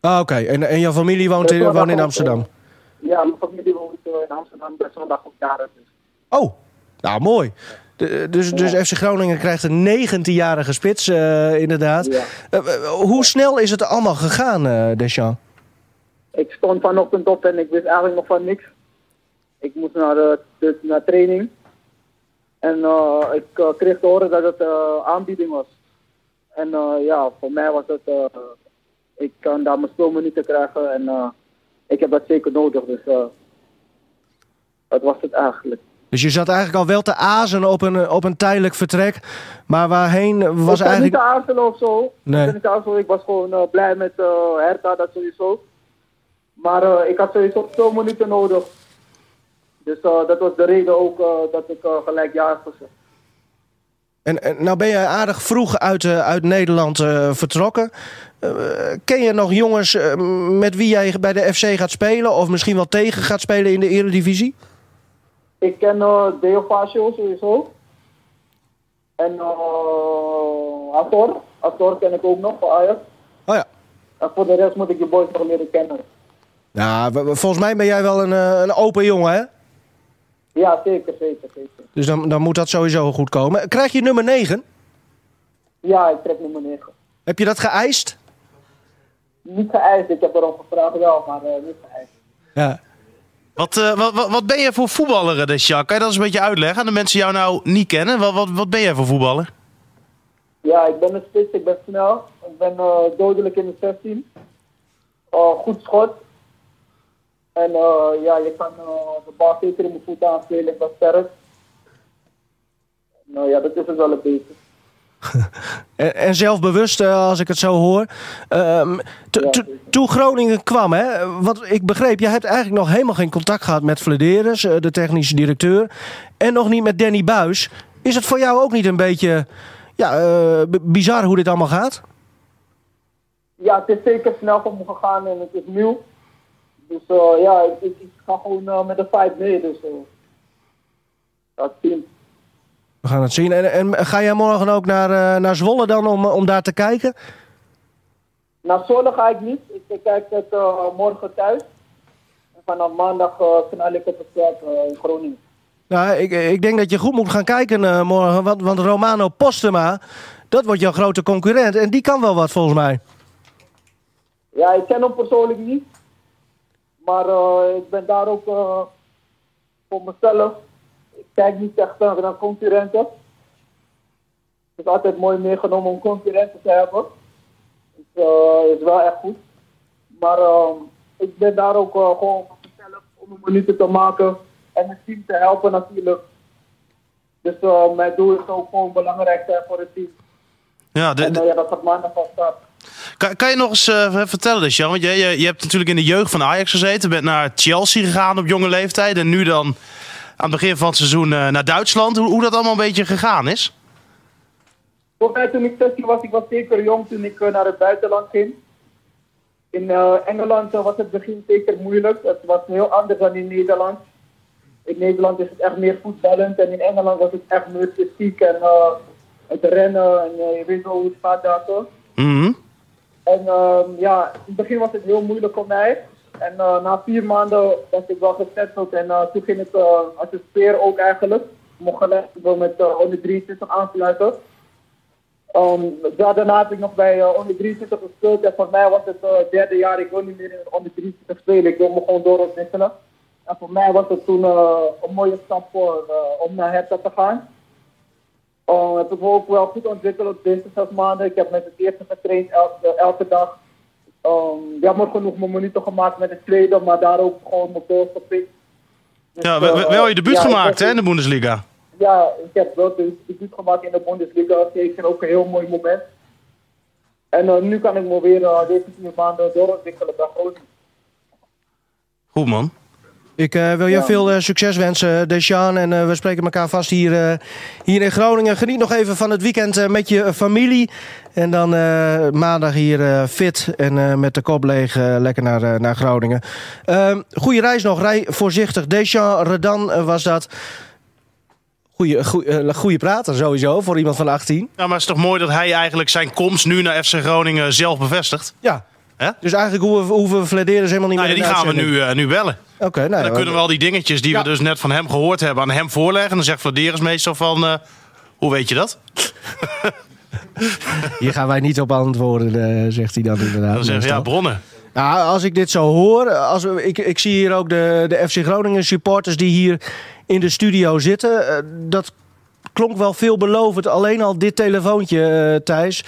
Ah, oké. En, en jouw familie woont in, woont in Amsterdam?
Ja, mijn familie woont in Amsterdam. bij zondag op jaren.
Oh, nou mooi. De, dus, dus FC Groningen krijgt een 19-jarige spits, uh, inderdaad.
Ja.
Hoe snel is het allemaal gegaan, Deschamps?
Ik stond vanochtend op en ik wist eigenlijk nog van niks. Ik moest naar, uh, de, naar training. En eh, ik eh, kreeg te horen dat het eh, aanbieding was. En eh, ja, voor mij was het, eh, ik kan daar mijn speelminuten krijgen en eh, ik heb dat zeker nodig. Dus eh, dat was het eigenlijk.
Dus je zat eigenlijk al wel te azen op een, op een tijdelijk vertrek. Maar waarheen was
ik
eigenlijk...
niet te aarzelen of zo.
Nee.
Ik niet te. Ik was gewoon eh, blij met eh Hertha, dat sowieso. Maar eh, ik had sowieso veel minuten nodig. Dus eh, dat was de reden ook eh, dat ik gelijk ja gezegd.
En, en nou ben je aardig vroeg uit, uit Nederland vertrokken. Ken je nog jongens met wie jij bij de FC gaat spelen? Of misschien wel tegen gaat spelen in de eredivisie?
Ik ken uh, Deo Fascio sowieso. En uh, Ator. Ator ken ik ook nog van Ajax.
Oh ja.
En voor de rest moet ik die boys nog leren kennen.
Nou, w- volgens mij ben jij wel een, eh, een open jongen, hè?
Ja, zeker, zeker, zeker.
Dus dan, dan moet dat sowieso goed komen. Krijg je nummer 9?
Ja, ik trek nummer 9.
Heb je dat geëist?
Niet geëist, ik heb erom gevraagd wel, maar uh, niet geëist.
Ja.
Wat, uh, wat, wat, wat, ben je voor voetballer, Desja? Kan je dat eens een beetje uitleggen aan de mensen jou nou niet kennen? Wat, wat, wat ben jij voor voetballer?
Ja, ik ben een spits, ik ben snel. Ik ben uh, dodelijk in de 16. Uh, goed schot. En uh, ja, je kan de bal zeker in mijn voet aanspelen, ben sterk. Nou ja, dat is het wel een beetje.
en, en, zelfbewust, uh, als ik het zo hoor. Ja, toen Groningen kwam, hè, wat ik begreep, je hebt eigenlijk nog helemaal geen contact gehad met Flederis, uh, de technische directeur. En nog niet met Danny Buis. Is het voor jou ook niet een beetje ja, uh, bizar hoe dit allemaal gaat?
Ja, het is zeker snel voor me gegaan en het is nieuw. Dus uh, ja, ik, ga gewoon uh, met de fight mee. Dus dat zien.
We gaan het zien. En, en ga jij morgen ook naar, naar Zwolle dan om, om daar te kijken?
Naar Zwolle ga ik niet. Ik, ik kijk het morgen thuis. En vanaf maandag knal ik op het veld in Groningen.
Nou, ik, ik denk dat je goed moet gaan kijken morgen. Want, want Romano Postema, dat wordt jouw grote concurrent. En die kan wel wat volgens mij.
Ja, ik ken hem persoonlijk niet. Maar uh, ik ben daar ook uh, voor mezelf. Ik kijk niet echt naar concurrenten. Het is altijd mooi meegenomen om concurrenten te hebben. Het uh, is wel echt goed. Maar ik ben daar ook gewoon voor mezelf om een minuten te maken en het team te helpen natuurlijk. Dus mijn doel is ook gewoon belangrijk voor het team.
Ja, de,
en, ja dat gaat maandag van start.
Kan, kan, je nog eens uh, vertellen, dus, Want je, je, je, hebt natuurlijk in de jeugd van Ajax gezeten. Bent naar Chelsea gegaan op jonge leeftijd. En nu dan aan het begin van het seizoen uh, naar Duitsland. Hoe, hoe, dat allemaal een beetje gegaan is?
Voor mij toen ik 16 was, ik was zeker jong toen ik uh, naar het buitenland ging. In Engeland was het begin zeker moeilijk. Het was heel anders dan in Nederland. In Nederland is het echt meer voetballend. En in Engeland was het echt meer fysiek en het rennen. En je weet wel hoe het gaat daar toch?
Mm -hmm.
En uh, ja, in het begin was het heel moeilijk voor mij. En uh, na vier maanden was ik wel gesetteld en uh, toen ging het als een speer ook eigenlijk. Mocht gelijk met onder 23 aansluiten. Um, daarna heb ik nog bij onder 23 gespeeld en voor mij was het het derde jaar. Ik wil niet meer in onder 23 spelen, ik wil me gewoon doorontwikkelen. En voor mij was het toen een mooie stap voor om naar Hertha te gaan. Uh, heb ik me ook wel goed ontwikkeld op deze zes maanden. Ik heb met het eerste getraind elke, elke dag. Um, jammer genoeg mijn minuten gemaakt met het tweede, maar daar ook gewoon mijn goals gepikt.
Dus, ja, wel, wel je debuut ja, gemaakt hè, in de Bundesliga.
Ja, ik heb wel de debuut gemaakt in de Bundesliga. Zeker ook een heel mooi moment. En uh, nu kan ik me weer uh, deze vier maanden doorontwikkelen bij Groningen.
Goed man.
Ik uh, wil je ja. veel uh, succes wensen, Desjaan. En uh, we spreken elkaar vast hier, hier in Groningen. Geniet nog even van het weekend met je familie. En dan maandag hier fit en met de kop leeg lekker naar, naar Groningen. Ehm, goeie reis nog, rij voorzichtig. Desjaan Redan was dat. Goeie, goeie, goeie prater sowieso voor iemand van 18.
Ja, maar het is toch mooi dat hij eigenlijk zijn komst nu naar FC Groningen zelf bevestigt?
Ja.
Hè?
Dus eigenlijk hoeven, hoeven we Flederis helemaal niet
nou,
meer
ja, Die gaan we nu, uh, nu bellen.
Oké, okay, nou,
dan kunnen we al die dingetjes die ja. we dus net van hem gehoord hebben aan hem voorleggen. En dan zegt Flederis meestal van, uh, hoe weet je dat?
Hier gaan wij niet op antwoorden, uh, zegt hij dan inderdaad.
Dan zeg je, ja, bronnen.
Nou, als ik dit zo hoor, als we, ik, ik zie hier ook de, de FC Groningen supporters die hier in de studio zitten. dat klonk wel veelbelovend. Alleen al dit telefoontje, eh, Thijs.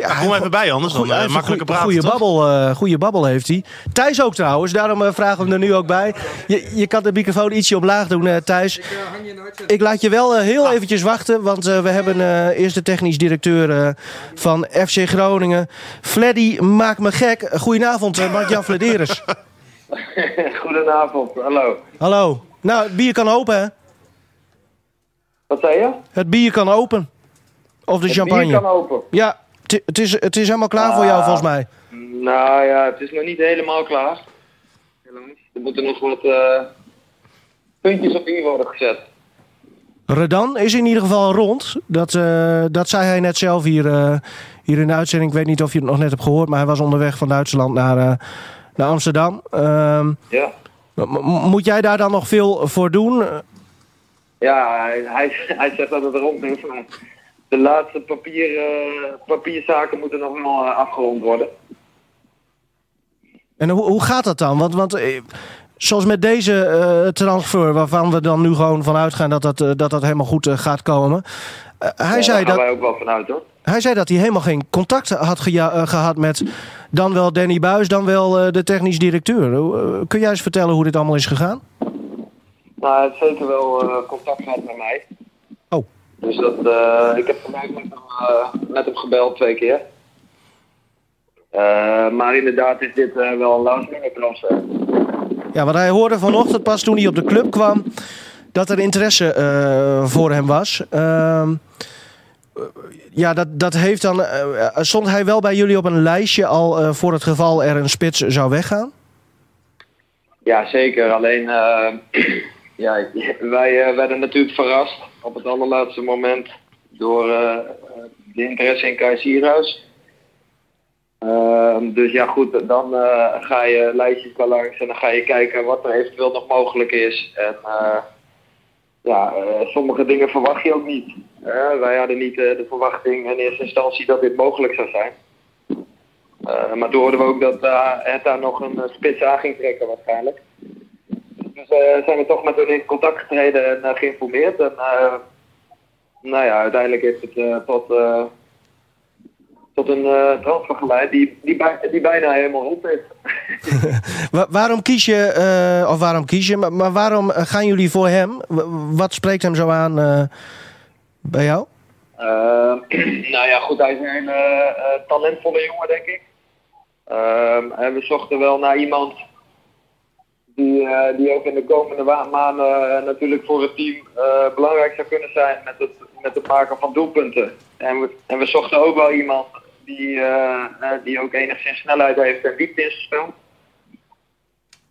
Ja,
Kom even bij anders, dan
Goeie-
uh,
een
praten.
goede babbel, eh, goede babbel heeft hij. Thijs ook trouwens, daarom eh, vragen we hem er nu ook bij. Je, je kan de microfoon ietsje omlaag doen, eh, Thijs.
Ik.
Ik laat je wel heel
Ah.
eventjes wachten, want we hebben eh, eerst de technisch directeur eh, van FC Groningen. Fleddy maakt me gek. Goedenavond, uh, Mark-Jan Flederis.
Goedenavond, hallo.
Hallo. Nou, het bier kan open, hè?
Wat zei je?
Het bier kan open. Of de champagne.
bier kan open.
Ja, het- is, het is helemaal klaar voor jou,
Ah.
volgens mij.
Nou ja, het is nog niet helemaal klaar. Er moeten nog wat eh, puntjes op i worden gezet.
Redan is in ieder geval rond. Dat, eh, dat zei hij net zelf hier, eh, hier in de uitzending. Ik weet niet of je het nog net hebt gehoord, maar hij was onderweg van Duitsland naar, naar Amsterdam. Ehm,
Ja.
moet jij daar dan nog veel voor doen?
Ja, hij, hij, hij zegt dat het rond is. De laatste papier, eh, papierzaken moeten nog wel eh, afgerond worden.
En hoe, hoe gaat dat dan? Want, want eh, zoals met deze transfer, waarvan we dan nu gewoon van uitgaan dat dat, dat, dat helemaal goed gaat komen. Hij,
Ja,
zei
gaan
dat,
wij ook wel vanuit hoor.
hij zei dat hij helemaal geen contact had eh, gehad met dan wel Danny Buis, dan wel de technisch directeur. Kun jij eens vertellen hoe dit allemaal is gegaan?
Nou, hij heeft zeker wel contact gehad met mij. Dus dat, eh, ik heb vandaag met hem, eh, met hem gebeld twee keer. Eh, maar inderdaad is dit wel een last minute transfer.
Ja, want hij hoorde vanochtend pas toen hij op de club kwam dat er interesse voor hem was. Ehm, eh, ja, dat, dat heeft dan. stond hij wel bij jullie op een lijstje al voor het geval er een spits zou weggaan?
Ja, zeker. Alleen, ja, wij eh, werden natuurlijk verrast op het allerlaatste moment door eh, de interesse in Kai Sierhuis. Ehm, dus ja, goed, dan eh, ga je lijstjes wel langs en dan ga je kijken wat er eventueel nog mogelijk is. En eh, ja, eh, sommige dingen verwacht je ook niet. Eh, wij hadden niet eh, de verwachting in eerste instantie dat dit mogelijk zou zijn. Eh, maar toen hoorden we ook dat het daar nog een eh, spits aan ging trekken waarschijnlijk. Dus zijn we toch met hun in contact getreden en eh, geïnformeerd. En eh, nou ja, uiteindelijk heeft het tot, tot een eh, transfer geleid die, die, bij- die bijna helemaal rond is.
Wa- waarom kies je, of waarom kies je, maar, maar waarom gaan jullie voor hem? Wat spreekt hem zo aan bij jou?
Nou ja, goed, hij is een hele talentvolle jongen, denk ik. Ehm, en we zochten wel naar iemand die, eh, die ook in de komende maanden eh, natuurlijk voor het team eh, belangrijk zou kunnen zijn met het, met het maken van doelpunten. En we, en we zochten ook wel iemand die, die ook enigszins snelheid heeft en diepte in zijn.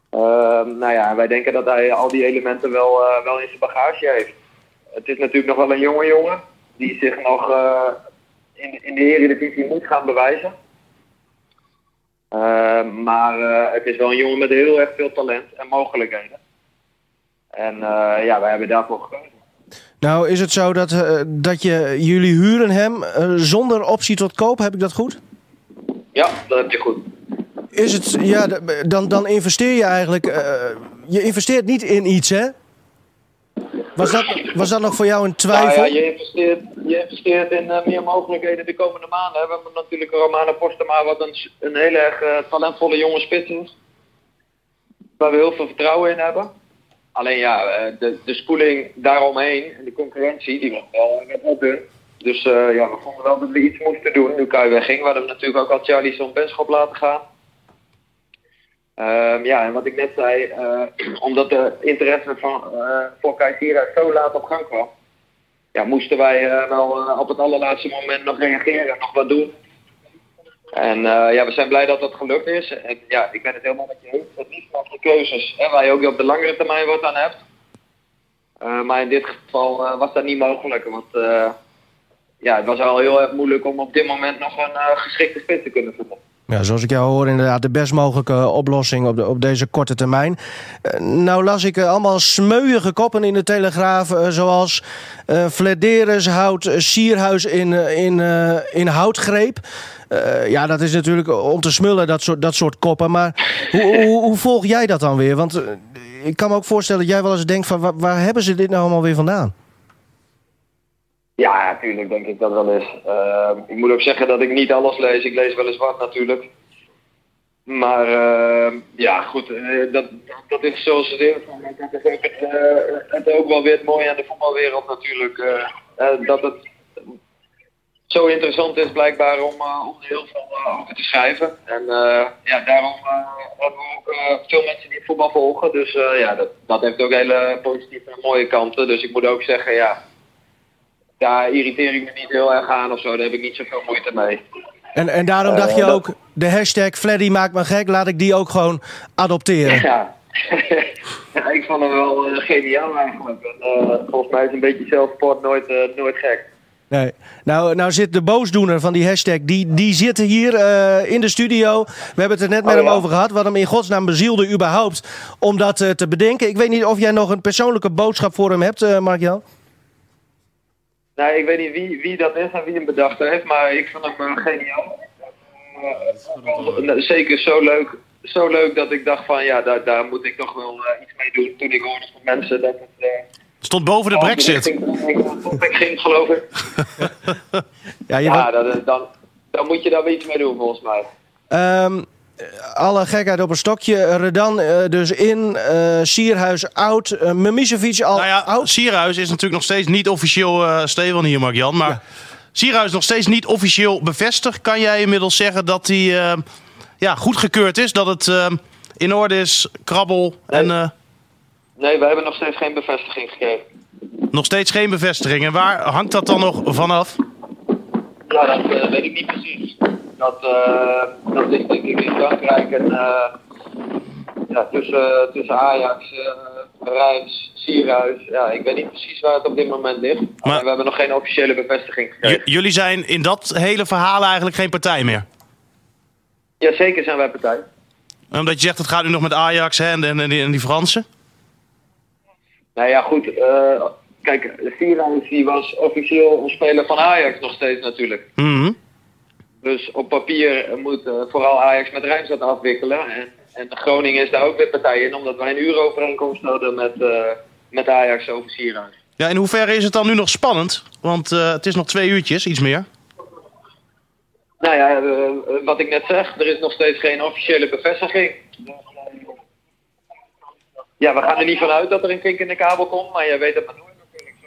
Ehm, nou ja, wij denken dat hij al die elementen wel, wel in zijn bagage heeft. Het is natuurlijk nog wel een jonge jongen die zich nog in, in de Eredivisie moet gaan bewijzen. Eh, maar eh, het is wel een jongen met heel erg veel talent en mogelijkheden. En eh, ja, wij hebben daarvoor gekozen.
Nou, is het zo dat, dat je, jullie huren hem zonder optie tot koop? Heb ik dat goed?
Ja, dat heb je goed.
Is het, ja, dan, dan investeer je eigenlijk. je investeert niet in iets, hè? Was dat, was dat nog voor jou een
Nou
twijfel?
ja, je investeert, je investeert in eh, meer mogelijkheden de komende maanden. We hebben natuurlijk Romano Postema, wat een, een heel erg eh, talentvolle jonge spits is. Waar we heel veel vertrouwen in hebben. Alleen ja, eh, de, de spoeling daaromheen en de concurrentie, die wordt wel, werd wel dun. Dus ja, we vonden wel dat we iets moesten doen nu Kai wegging. We hadden natuurlijk ook al Charlie Benschop laten gaan. Ehm, ja, en wat ik net zei, eh, omdat de interesse van, eh voor zo laat op gang kwam, ja, moesten wij eh, wel op het allerlaatste moment nog reageren en nog wat doen. En ja, we zijn blij dat dat gelukt is. En ja, ik ben het helemaal met je eens. Het liefst nog de keuzes waar je ook op de langere termijn wat aan hebt. Maar in dit geval was dat niet mogelijk. Want ja, het was al heel erg moeilijk om op dit moment nog een geschikte spits te kunnen vinden.
Ja, zoals ik jou hoor, inderdaad de best mogelijke oplossing op, de, op deze korte termijn. Eh, nou las ik eh, allemaal smeuïge koppen in de Telegraaf, eh, zoals Flederis houdt Sierhuis in, in, in houtgreep. Ja, dat is natuurlijk om te smullen, dat soort, dat soort koppen. Maar hoe, hoe, hoe volg jij dat dan weer? Want ik kan me ook voorstellen dat jij wel eens denkt van waar, waar hebben ze dit nou allemaal weer vandaan?
Ja, natuurlijk denk ik dat wel eens. Ehm, ik moet ook zeggen dat ik niet alles lees. Ik lees wel eens wat natuurlijk. Maar ehm, ja, goed, eh, dat, dat is zoals het is. Dat is ook het, eh, het ook wel weer het mooie aan de voetbalwereld natuurlijk. eh, dat het zo interessant is blijkbaar om, om heel veel over te schrijven. En ja, daarom hebben we ook veel mensen die voetbal volgen. Dus ja, dat, dat heeft ook hele positieve en mooie kanten. Dus ik moet ook zeggen, ja, daar irriteer ik me niet heel erg aan of zo. Daar heb ik niet zoveel moeite mee.
En, en daarom dacht je
Eh,
ook, de hashtag Fleddy maakt me gek, laat ik die ook gewoon adopteren.
Ja. ja, ik vond hem wel eh, geniaal eigenlijk. En, eh, volgens mij is een beetje zelfsport nooit, nooit gek.
Nee. Nou, nou zit de boosdoener van die hashtag, die, die zit hier in de studio. We hebben het er net met
Oh,
hem
ja.
over gehad. Wat hem in godsnaam bezielde überhaupt om dat te bedenken. Ik weet niet of jij nog een persoonlijke boodschap voor hem hebt, Mark-Jan?
Nou, ik weet niet wie, wie dat is en wie hem bedacht heeft, maar ik vond hem eh, geniaal. Eh, zeker zo leuk, zo leuk dat ik dacht van ja, daar, daar moet ik toch wel eh, iets mee doen. Toen ik hoorde van mensen dat het... eh,
Stond boven de
oh,
brexit.
richting ging, geloof ik.
Ja, je
Ja, dat, is- dan, dan moet je daar wel iets mee doen volgens mij.
Ehm, alle gekheid op een stokje. Redan eh, dus in, eh, Sierhuis oud, uh, Mimicevic al
Nou ja,
oud.
Sierhuis is natuurlijk nog steeds niet officieel, eh Steven hier, Mark-Jan. Maar Sierhuis is nog steeds niet officieel bevestigd. Kan jij inmiddels zeggen dat hij eh, ja, goedgekeurd is? Dat het eh, in orde is, krabbel en eh,
Nee, we hebben nog steeds geen bevestiging gekregen.
nog steeds geen bevestiging. En waar hangt dat dan nog vanaf?
Ja, dat eh, weet ik niet precies. Dat, eh, dat ligt denk ik in Frankrijk en eh, ja, tussen, tussen Ajax, eh Rijns, Sierhuis. Ja, ik weet niet precies waar het op dit moment ligt. Maar we hebben nog geen officiële bevestiging gekregen.
jullie zijn in dat hele verhaal eigenlijk geen partij meer.
Ja, zeker zijn wij partij.
Omdat je zegt, het gaat nu nog met Ajax hè, en, en, en die, en die Fransen.
Nou ja, goed. kijk, Sierhuis die was officieel een speler van Ajax nog steeds natuurlijk.
Mhm.
Dus op papier moet eh, vooral Ajax met Rijns dat afwikkelen. En, en Groningen is daar ook weer partij in, omdat wij een uurovereenkomst hadden met, eh, met Ajax over Sierhuis.
Ja, in hoeverre is het dan nu nog spannend? Want eh, het is nog twee uurtjes, iets meer.
Nou ja, wat ik net zeg, er is nog steeds geen officiële bevestiging. Ja, we gaan er niet vanuit dat er een kink in de kabel komt, maar jij weet het maar nooit natuurlijk.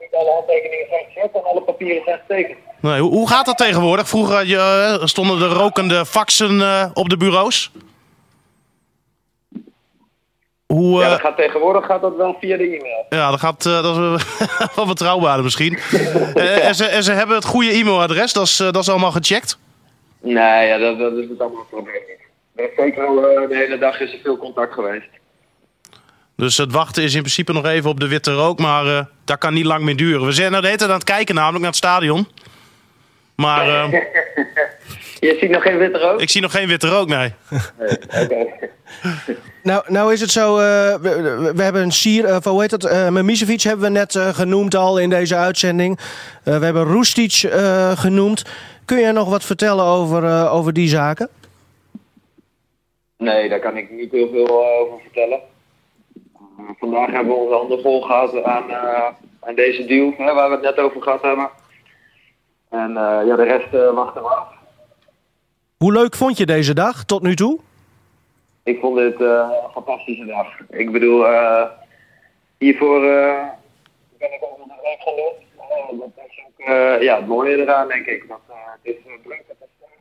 Niet alle handtekeningen zijn gezet en alle papieren zijn getekend.
Nee, hoe, hoe gaat dat tegenwoordig? Vroeger je, eh, stonden de rokende faxen eh, op de bureaus. Hoe,
Ja,
eh,
dat gaat tegenwoordig gaat dat wel via de e-mail.
ja, dat gaat eh, dat is wel betrouwbaarder misschien. En, ze, en ze hebben het goede e-mailadres, dat is, dat is allemaal gecheckt.
Nee, ja, dat, dat is het allemaal probleem niet. Is zeker al de hele dag is er veel contact geweest.
Dus het wachten is in principe nog even op de witte rook, maar dat kan niet lang meer duren. We zijn nou de hele tijd aan het kijken namelijk naar het stadion. Maar eh,
Je ziet nog geen witte rook?
ik zie nog geen witte rook, nee.
Oké.
Nou, nou is het zo, eh, we, hebben een Sier, eh, van hoe heet dat, eh Mimicevic hebben we net eh, genoemd al in deze uitzending. Eh, we hebben Roestic eh, genoemd. Kun jij nog wat vertellen over, eh, over die zaken?
Nee, daar kan ik niet heel veel over vertellen. Uh, vandaag hebben we onze handen vol gehad aan, eh, aan deze deal hè, waar we het net over gehad hebben. En eh, ja, de rest eh, wachten we af.
Hoe leuk vond je deze dag tot nu toe?
Ik vond dit eh, een fantastische dag. Ik bedoel, hiervoor ben ik ook nog een week. Eh, dat is ook ja, het mooie eraan, denk ik. Dat, het is druk, het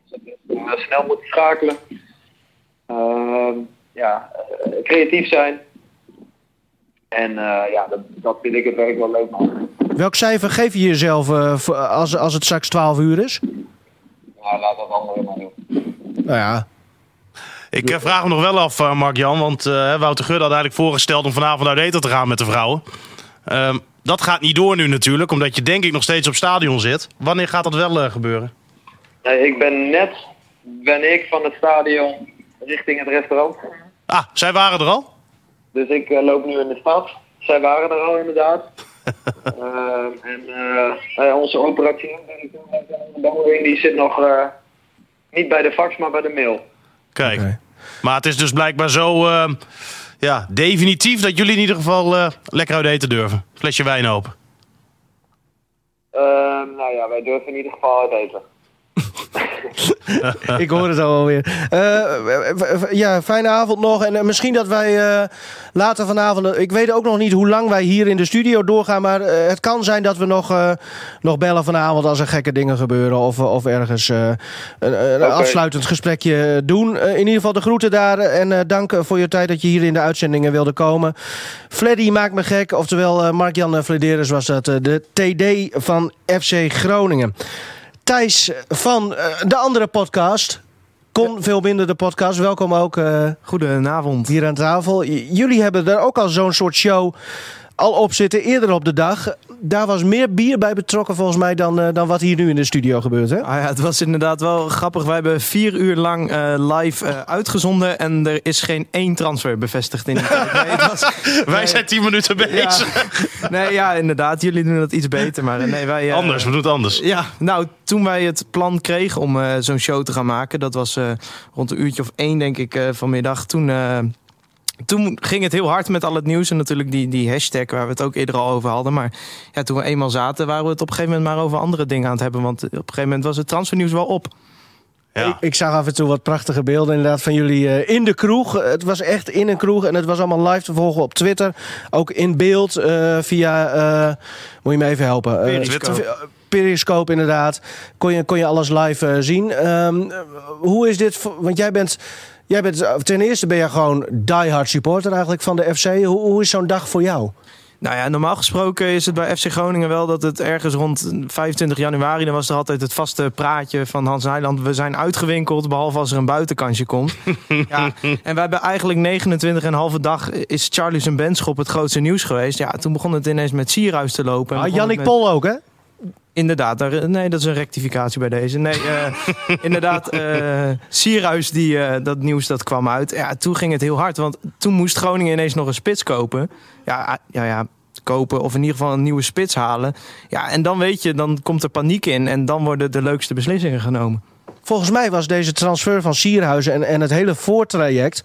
is het eh, snel moeten schakelen. Ehm, ja, creatief zijn. En ja, dat, dat vind ik het werk wel leuk maken.
Welk cijfer geef je jezelf eh, als, als het straks 12 uur is?
Nou, laat dat anderen maar doen.
Nou ja,
Ik eh, vraag me nog wel af, eh, Mark-Jan, want eh, Wouter Geur had eigenlijk voorgesteld om vanavond uit eten te gaan met de vrouwen. Ehm, dat gaat niet door nu natuurlijk, omdat je denk ik nog steeds op stadion zit. Wanneer gaat dat wel gebeuren?
Nee, ik ben net ben ik van het stadion richting het restaurant.
Ah, zij waren er al?
Dus ik loop nu in de stad. Zij waren er al inderdaad. Ehm, en eh, eh, onze operationeel directeur de behandeling, die zit nog eh, niet bij de fax, maar bij de mail.
Kijk. Maar het is dus blijkbaar zo ehm, ja, definitief dat jullie in ieder geval eh, lekker uit eten durven. Flesje wijn open.
Ehm, nou ja, wij durven in ieder geval uit eten.
Ik hoor het al alweer. Eh, ja, fijne avond nog. En eh, misschien dat wij eh, later vanavond... eh, Ik weet ook nog niet hoe lang wij hier in de studio doorgaan. Maar eh, het kan zijn dat we nog, eh, nog bellen vanavond als er gekke dingen gebeuren. Of, of ergens eh, een, een afsluitend gesprekje doen. Eh, in ieder geval de groeten daar. En eh, dank eh, voor je tijd dat je hier in de uitzendingen wilde komen. Fleddy maakt me gek. Oftewel eh, Mark-Jan Flederis was dat. eh, de TD van FC Groningen. Thijs van eh, de andere podcast. Kon veel minder de podcast. Welkom ook eh,
Goedenavond.
hier aan tafel. J- jullie hebben er ook al zo'n soort show al op zitten eerder op de dag. Daar was meer bier bij betrokken volgens mij dan, eh, dan wat hier nu in de studio gebeurt. Hè?
Ah ja, het was inderdaad wel grappig. Wij hebben vier uur lang eh, live eh, uitgezonden en er is geen één transfer bevestigd in tijd. Nee, het was,
Wij zijn 10 minuten
ja,
bezig.
nee, ja, inderdaad. Jullie doen dat iets beter, maar nee, wij...
Anders, we doen het anders.
Ja, nou, toen wij het plan kregen om eh, zo'n show te gaan maken, dat was eh, rond een uurtje of één, denk ik, eh, vanmiddag. Toen, eh, toen ging het heel hard met al het nieuws en natuurlijk die, die hashtag waar we het ook eerder al over hadden. Maar ja, toen we eenmaal zaten, waren we het op een gegeven moment maar over andere dingen aan het hebben. Want op een gegeven moment was het transfernieuws wel op.
Ik,
Ja.
ik zag af en toe wat prachtige beelden inderdaad van jullie eh, in de kroeg. Het was echt in een kroeg en het was allemaal live te volgen op Twitter. Ook in beeld eh, via... eh, moet je me even helpen?
Periscope.
Periscope inderdaad. Kon je, kon je alles live zien. Ehm, eh, hoe is dit? Want jij bent... Jij bent, eh, ten eerste ben je gewoon diehard supporter eigenlijk van de FC. Hoe, hoe is zo'n dag voor jou?
Nou ja, normaal gesproken is het bij FC Groningen wel dat het ergens rond 25 januari... dan was er altijd het vaste praatje van Hans Nijland... we zijn uitgewinkeld, behalve als er een buitenkansje komt. ja, en we hebben eigenlijk 29,5 dag is Charlie zijn Benschop het grootste nieuws geweest. Ja, toen begon het ineens met Sierhuis te lopen. En
Ah, Jannik
met-
Pol ook, hè?
Inderdaad, daar, nee, dat is een rectificatie bij deze. Nee, eh, inderdaad, eh Sierhuis, die, eh, dat nieuws dat kwam uit. Ja, toen ging het heel hard, want toen moest Groningen ineens nog een spits kopen. Ja, ah, ja, ja, kopen of in ieder geval een nieuwe spits halen. Ja, en dan weet je, dan komt er paniek in en dan worden de leukste beslissingen genomen.
Volgens mij was deze transfer van Sierhuizen en, en het hele voortraject...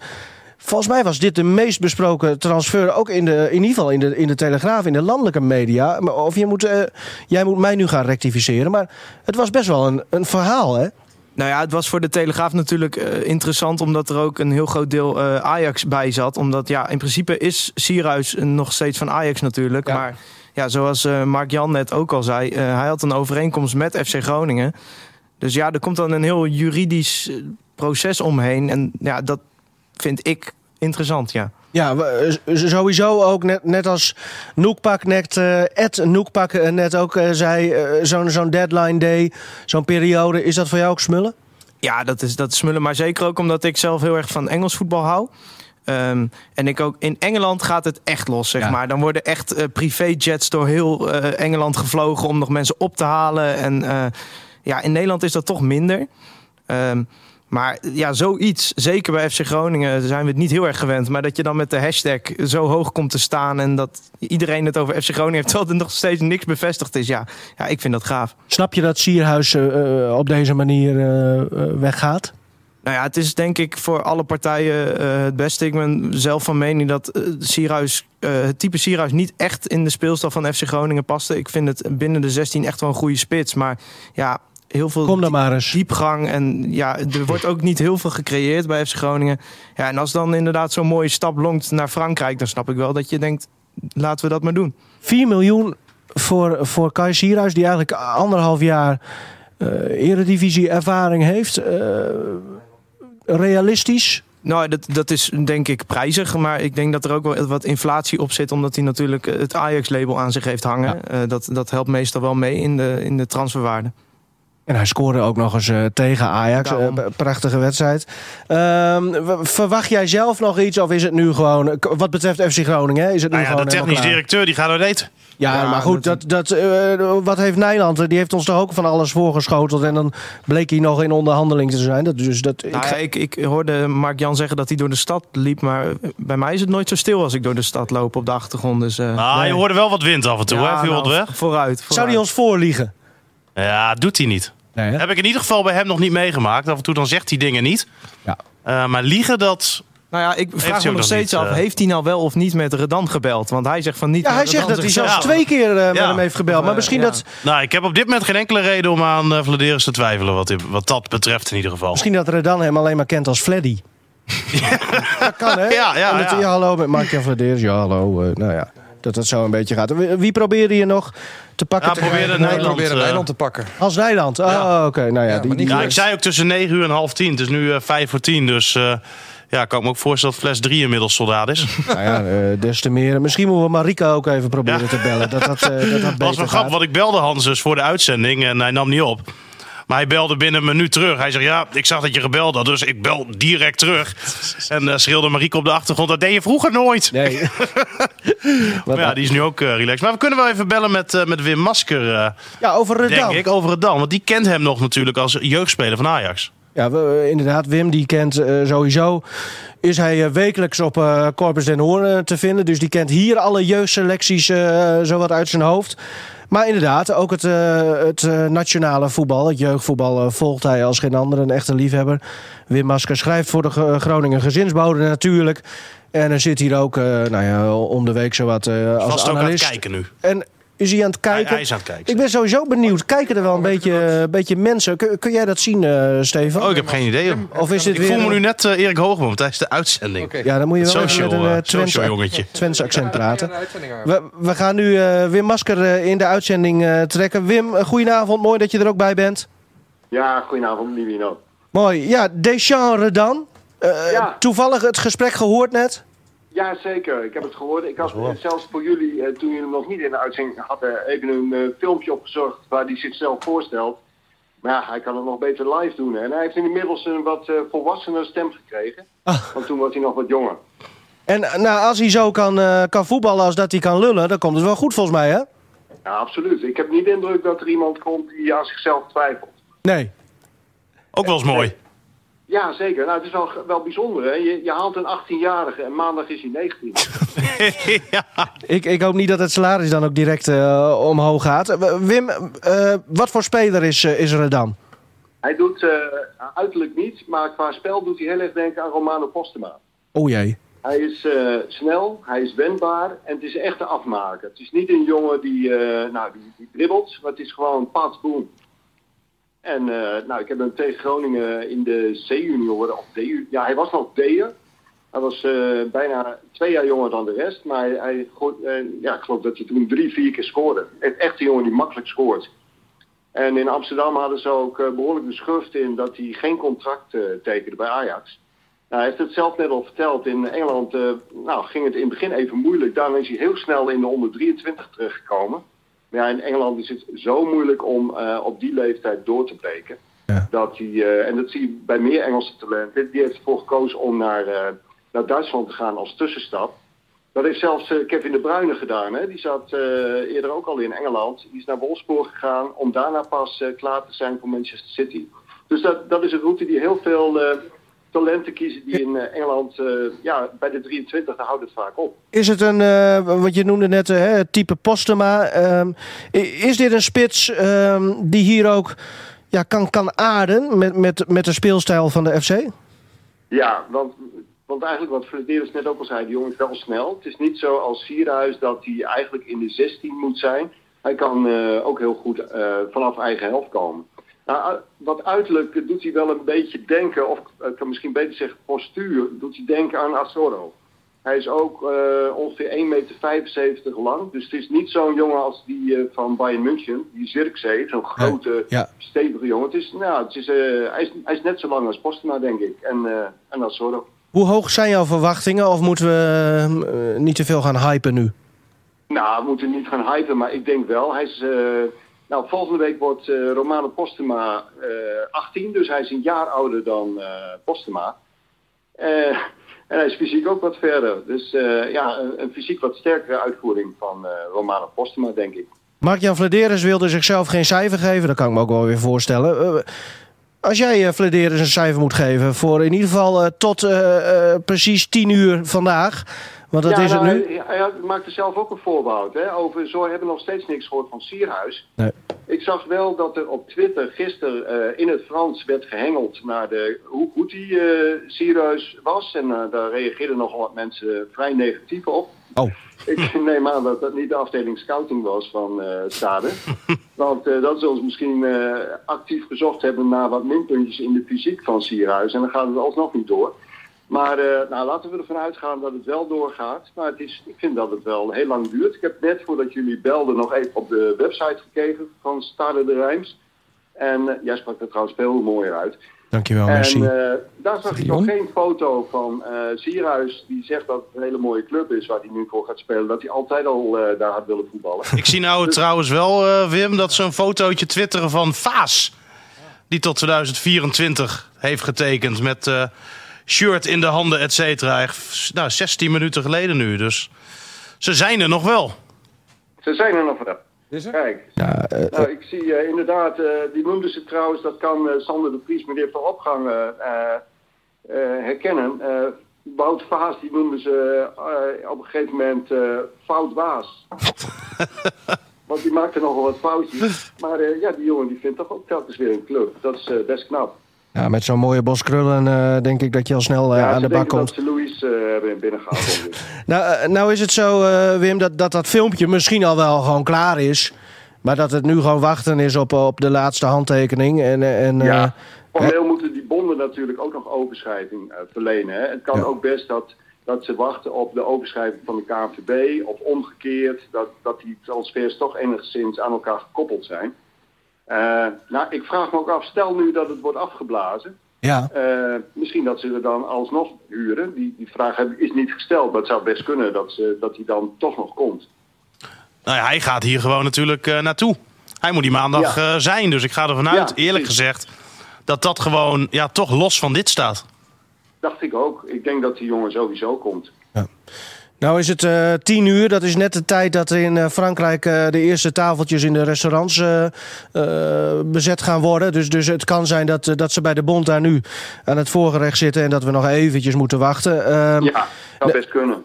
Volgens mij was dit de meest besproken transfer, ook in, de, in ieder geval in de, in de Telegraaf, in de landelijke media. Of je moet, eh, jij moet mij nu gaan rectificeren, maar het was best wel een, een verhaal, hè?
Nou ja, het was voor de Telegraaf natuurlijk eh, interessant... omdat er ook een heel groot deel eh, Ajax bij zat. Omdat ja, in principe is Sierhuis nog steeds van Ajax natuurlijk.
Ja.
Maar ja, zoals Mark Jan net ook al zei... hij had een overeenkomst met FC Groningen. Dus ja, er komt dan een heel juridisch proces omheen. En ja, dat vind ik interessant, ja.
Ja, eh, sowieso ook net, net als Noekpak net, eh Ed Noekpak eh, net ook zei, zo'n zo'n deadline day, zo'n periode. Is dat voor jou ook smullen?
Ja, dat is, dat is smullen. Maar zeker ook omdat ik zelf heel erg van Engels voetbal hou. Ehm, en ik ook in Engeland gaat het echt los, zeg
Ja.
maar. Dan worden echt privéjets door heel Engeland gevlogen om nog mensen op te halen. En ja, in Nederland is dat toch minder. Ehm, maar ja, zoiets, zeker bij FC Groningen zijn we het niet heel erg gewend. Maar dat je dan met de hashtag zo hoog komt te staan en dat iedereen het over FC Groningen heeft, terwijl er nog steeds niks bevestigd is. Ja, ja ik vind dat gaaf.
Snap je dat Sierhuis eh, eh, op deze manier eh, weggaat?
Nou ja, het is denk ik voor alle partijen het beste. Ik ben zelf van mening dat Sierhuis, eh, het type Sierhuis niet echt in de speelstijl van FC Groningen paste. Ik vind het binnen de 16 echt wel een goede spits. Maar ja, heel veel
Kom dan maar eens.
diepgang. En ja, er wordt ook niet heel veel gecreëerd bij FC Groningen. Ja, en als dan inderdaad zo'n mooie stap longt naar Frankrijk... dan snap ik wel dat je denkt, laten we dat maar doen.
4 miljoen voor, voor Kai Sierhuis, die eigenlijk anderhalf jaar eh eredivisie ervaring heeft. Eh, realistisch?
Nou, dat, dat is denk ik prijzig. Maar ik denk dat er ook wel wat inflatie op zit. Omdat hij natuurlijk het Ajax-label aan zich heeft hangen. Eh, dat, dat helpt meestal wel mee in de, in de transferwaarde.
En hij scoorde ook nog eens eh, tegen Ajax.
Daarom.
Eh, prachtige wedstrijd. Ehm, verwacht jij zelf nog iets? Of is het nu gewoon, wat betreft FC Groningen, hè, is het nu
Nou ja,
gewoon
de technisch directeur die gaat uit eten.
Ja,
Ja,
maar goed, dat, dat, eh, wat heeft Nijland? Die heeft ons toch ook van alles voorgeschoteld. En dan bleek hij nog in onderhandeling te zijn. Dat, dus dat,
Nou, ja, ik, ik hoorde Mark-Jan zeggen dat hij door de stad liep. Maar bij mij is het nooit zo stil als ik door de stad loop op de achtergrond. Dus,
Nee.
je hoorde wel wat wind af en toe,
ja,
hè? Viel
nou,
wat weg.
Vooruit. vooruit.
zou hij ons voorliegen?
Ja, doet hij niet.
Nee, hè?
Heb ik in ieder geval bij hem nog niet meegemaakt. Af en toe dan zegt hij dingen niet.
Ja.
Eh, maar liegen, dat...
Nou ja, ik vraag me nog steeds
niet,
af,
eh,
heeft hij nou wel of niet met Redan gebeld? Want hij zegt van niet.
Ja, hij zegt dat hij zelfs twee keer eh, met
Ja.
hem heeft gebeld. Maar misschien,
ja.
dat,
Nou, ik heb op dit moment geen enkele reden om aan uh, Vladeris te twijfelen. Wat, wat dat betreft in ieder geval.
misschien dat Redan hem alleen maar kent als Fleddy. dat kan, hè?
Ja, ja, ja.
hallo, met Mark-Jan Vladeers. Ja, hallo. eh, nou ja, dat het zo een beetje gaat. Wie, wie probeerde je nog te pakken?
Ja,
te?
Nederland.
proberen
eh,
Nederland te pakken.
Als Nederland. Oh,
Ja.
oké. Nou ja,
Ja,
die,
ik zei ook tussen 9 uur en half 10. Het is nu eh 5 voor 10. Dus eh, ja, ik kan me ook voorstellen dat fles 3 inmiddels soldaat is.
nou ja, eh, des te meer. Misschien moeten we Marika ook even proberen
Ja.
te bellen. Dat dat, eh, dat, dat
Dat was wel grappig, want ik belde Hans dus voor de uitzending en hij nam niet op. Maar hij belde binnen een minuut terug. Hij zegt, ja, ik zag dat je gebeld had, dus ik bel direct terug. En eh schreeuwde Marieke op de achtergrond, dat deed je vroeger nooit.
Nee.
Maar ja, die is nu ook eh, relaxed. Maar we kunnen wel even bellen met, eh, met Wim Masker,
ja, over Redan.
denk ik, over het dan. Want die kent hem nog natuurlijk als jeugdspeler van Ajax.
Ja, we, inderdaad. Wim die kent sowieso. Is hij wekelijks op Corpus den Hoorn te vinden. Dus die kent hier alle jeugdselecties zowat uit zijn hoofd. Maar inderdaad, ook het, eh, het eh, nationale voetbal, het jeugdvoetbal, eh, volgt hij als geen ander. Een echte liefhebber. Wim Masker schrijft voor de G- Groningen Gezinsbode natuurlijk. En er zit hier ook, eh, nou ja, om de week zowat als
Vast ook aan het kijken nu.
En is hij aan het kijken?
hij is aan het kijken.
Ik ben sowieso benieuwd. Kijken er wel een beetje, een beetje mensen? Kun, kun jij dat zien, eh Stefan?
Oh, ik heb geen idee.
Of is dit
Ik
weer...
voel me nu net eh, Erik Hoogboom tijdens de uitzending.
Oké.
Ja, dan moet je wel
Social,
met een
eh,
eh, Twents,
social jongetje.
Twents accent praten. We, we gaan nu eh, Wim Masker eh, in de uitzending eh, trekken. Wim, eh, goedenavond. Mooi dat je er ook bij bent.
Ja, goedenavond, Livino.
Mooi. Ja, Deschamps Redan. Eh,
Ja.
Toevallig het gesprek gehoord net.
Ja, zeker. Ik heb het gehoord. Ik had zelfs voor jullie, eh, toen jullie hem nog niet in de uitzending hadden, even een eh, filmpje opgezocht waar hij zichzelf voorstelt. Maar ja, hij kan het nog beter live doen. hè. En hij heeft inmiddels een wat eh volwassener stem gekregen.
Ah.
Want toen was hij nog wat jonger.
En nou, als hij zo kan, eh, kan voetballen als dat hij kan lullen, dan komt het wel goed volgens mij, hè?
Ja, absoluut. Ik heb niet de indruk dat er iemand komt die aan zichzelf twijfelt.
Nee.
Ook wel eens mooi.
Ja, zeker. Nou, het is wel, wel bijzonder. Hè? Je, je haalt een 18-jarige en maandag is hij 19.
ja.
Ik, ik hoop niet dat het salaris dan ook direct eh, omhoog gaat. Wim, eh, wat voor speler is, eh, is Redan?
Hij doet eh, uiterlijk niet, maar qua spel doet hij heel erg denken aan Romano Postema.
Oh jee.
Hij is eh, snel, hij is wendbaar en het is een echte afmaker. Het is niet een jongen die, eh, nou, die, die dribbelt, maar het is gewoon paas boom. En eh, nou, ik heb hem tegen Groningen in de C-junioren, of D, ja, hij was nog D'er. Hij was eh, bijna twee jaar jonger dan de rest, maar hij, eh, ja, ik geloof dat hij toen drie, vier keer scoorde. Een echte jongen die makkelijk scoort. En in Amsterdam hadden ze ook eh, behoorlijk de schurft in dat hij geen contract tekende bij Ajax. Nou, hij heeft het zelf net al verteld. In Engeland nou, ging het in het begin even moeilijk. Daarna is hij heel snel in de onder 23 terechtgekomen. Maar ja, in Engeland is het zo moeilijk om eh, op die leeftijd door te breken.
Ja.
Dat hij, eh, en dat zie je bij meer Engelse talenten. Die heeft ervoor gekozen om naar, eh, naar Duitsland te gaan als tussenstap. Dat heeft zelfs Kevin de Bruyne gedaan. Hè? Die zat eerder ook al in Engeland. Die is naar Wolfsburg gegaan om daarna pas klaar te zijn voor Manchester City. Dus dat, dat is een route die heel veel talenten kiezen die in eh, Engeland, eh, ja, bij de 23, daar houdt het vaak op.
Is het een, eh, wat je noemde net, het type Postema. ehm, is dit een spits ehm, die hier ook ja, kan, kan aarden met, met, met de speelstijl van de FC?
Ja, want, want eigenlijk wat Flederis net ook al zei, die jongen is wel snel. Het is niet zo als Sierhuis dat hij eigenlijk in de 16 moet zijn. Hij kan ook heel goed vanaf eigen helft komen. Nou, wat uiterlijk doet hij wel een beetje denken, of ik kan misschien beter zeggen postuur, doet hij denken aan Asoro. Hij is ook eh, ongeveer 1,75 meter lang. Dus het is niet zo'n jongen als die eh, van Bayern München, die Zirkzee, zo'n grote,
ja.
stevige jongen. Het is, nou, het is, eh, hij, is, hij is net zo lang als Postema, denk ik. En, en Asoro.
Hoe hoog zijn jouw verwachtingen? Of moeten we niet te veel gaan hypen nu?
Nou, we moeten niet gaan hypen, maar ik denk wel. Hij is, nou, volgende week wordt eh, Romano Postema eh 18, dus hij is een jaar ouder dan eh Postema. Eh, en hij is fysiek ook wat verder. Dus eh, ja, een, fysiek wat sterkere uitvoering van eh, Romano Postema, denk ik.
Mark-Jan Vladeris wilde zichzelf geen cijfer geven. Dat kan ik me ook wel weer voorstellen. Eh, als jij uh, Vladeris een cijfer moet geven voor in ieder geval uh, tot uh, precies 10 uur vandaag. Want dat
ja,
is het
nou,
nu.
Hij, hij maakte zelf ook een voorbehoud. Hè, over, zo hebben we nog steeds niks gehoord van Sierhuis.
Nee.
Ik zag wel dat er op Twitter gisteren eh, in het Frans werd gehengeld naar de, hoe goed die eh serieus was. En eh, daar reageerden nogal wat mensen vrij negatief op.
Oh.
Ik neem aan dat dat niet de afdeling scouting was van Stade. Want eh, dat ze ons misschien actief gezocht hebben naar wat minpuntjes in de fysiek van Sierhuis. En dan gaat het alsnog niet door. Maar eh, nou, laten we ervan uitgaan dat het wel doorgaat. Maar het is, ik vind dat het wel heel lang duurt. Ik heb net voordat jullie belden nog even op de website gekeken van Stade de Rijms. En eh, jij sprak er trouwens veel mooier uit.
Dankjewel, merci.
En eh, daar zag ik nog geen foto van eh Sierhuis die zegt dat het een hele mooie club is waar hij nu voor gaat spelen. Dat hij altijd al eh, daar had willen voetballen.
Ik zie nou trouwens wel, eh, Wim, dat ze een fotootje twitteren van Vaas. Die tot 2024 heeft getekend met eh, shirt in de handen, et cetera. Nou, 16 minuten geleden nu. Dus ze zijn er nog wel.
Ze zijn er nog wel. Kijk,
Ja, eh,
nou, ik zie eh, inderdaad, eh, die noemden ze trouwens, dat kan eh, Sander de Vries, maar die heeft al opgang eh, eh, eh, herkennen. Eh, Wout Vaas, die noemden ze eh, op een gegeven moment eh, Fout Waas. Want die maakte nogal wat foutjes. Maar eh, ja, die jongen die vindt toch ook telkens weer een club. Dat is eh, best knap.
Ja, met zo'n mooie bos krullen eh, denk ik dat je al snel eh,
ja,
aan de bak komt.
dat ze Louis eh, hebben binnengehaald.
Nou, nou is het zo, Wim, dat, dat dat filmpje misschien al wel gewoon klaar is. Maar dat het nu gewoon wachten is op, op de laatste handtekening. En, en,
Ja, formeel moeten die bonden natuurlijk ook nog overschrijving verlenen. Hè. Het kan
Ja.
ook best dat, dat ze wachten op de overschrijving van de KNVB of omgekeerd, dat, dat die transfers toch enigszins aan elkaar gekoppeld zijn. Eh, nou, ik vraag me ook af, stel nu dat het wordt afgeblazen.
ja.
eh, misschien dat ze er dan alsnog huren. Die, die vraag heb- is niet gesteld, maar het zou best kunnen dat, ze, dat die dan toch nog komt.
Nou ja, hij gaat hier gewoon natuurlijk eh, naartoe. Hij moet die maandag
Ja.
eh, zijn. Dus ik ga ervan uit,
Ja,
eerlijk
precies.
gezegd, dat dat gewoon ja, toch los van dit staat.
Dacht ik ook. Ik denk dat die jongen sowieso komt.
Nou is het eh, tien uur. Dat is net de tijd dat in eh, Frankrijk eh, de eerste tafeltjes in de restaurants bezet gaan worden. Dus, dus het kan zijn dat, dat ze bij de bond daar nu aan het voorgerecht zitten en dat we nog eventjes moeten wachten. Ehm,
Ja, zou best kunnen.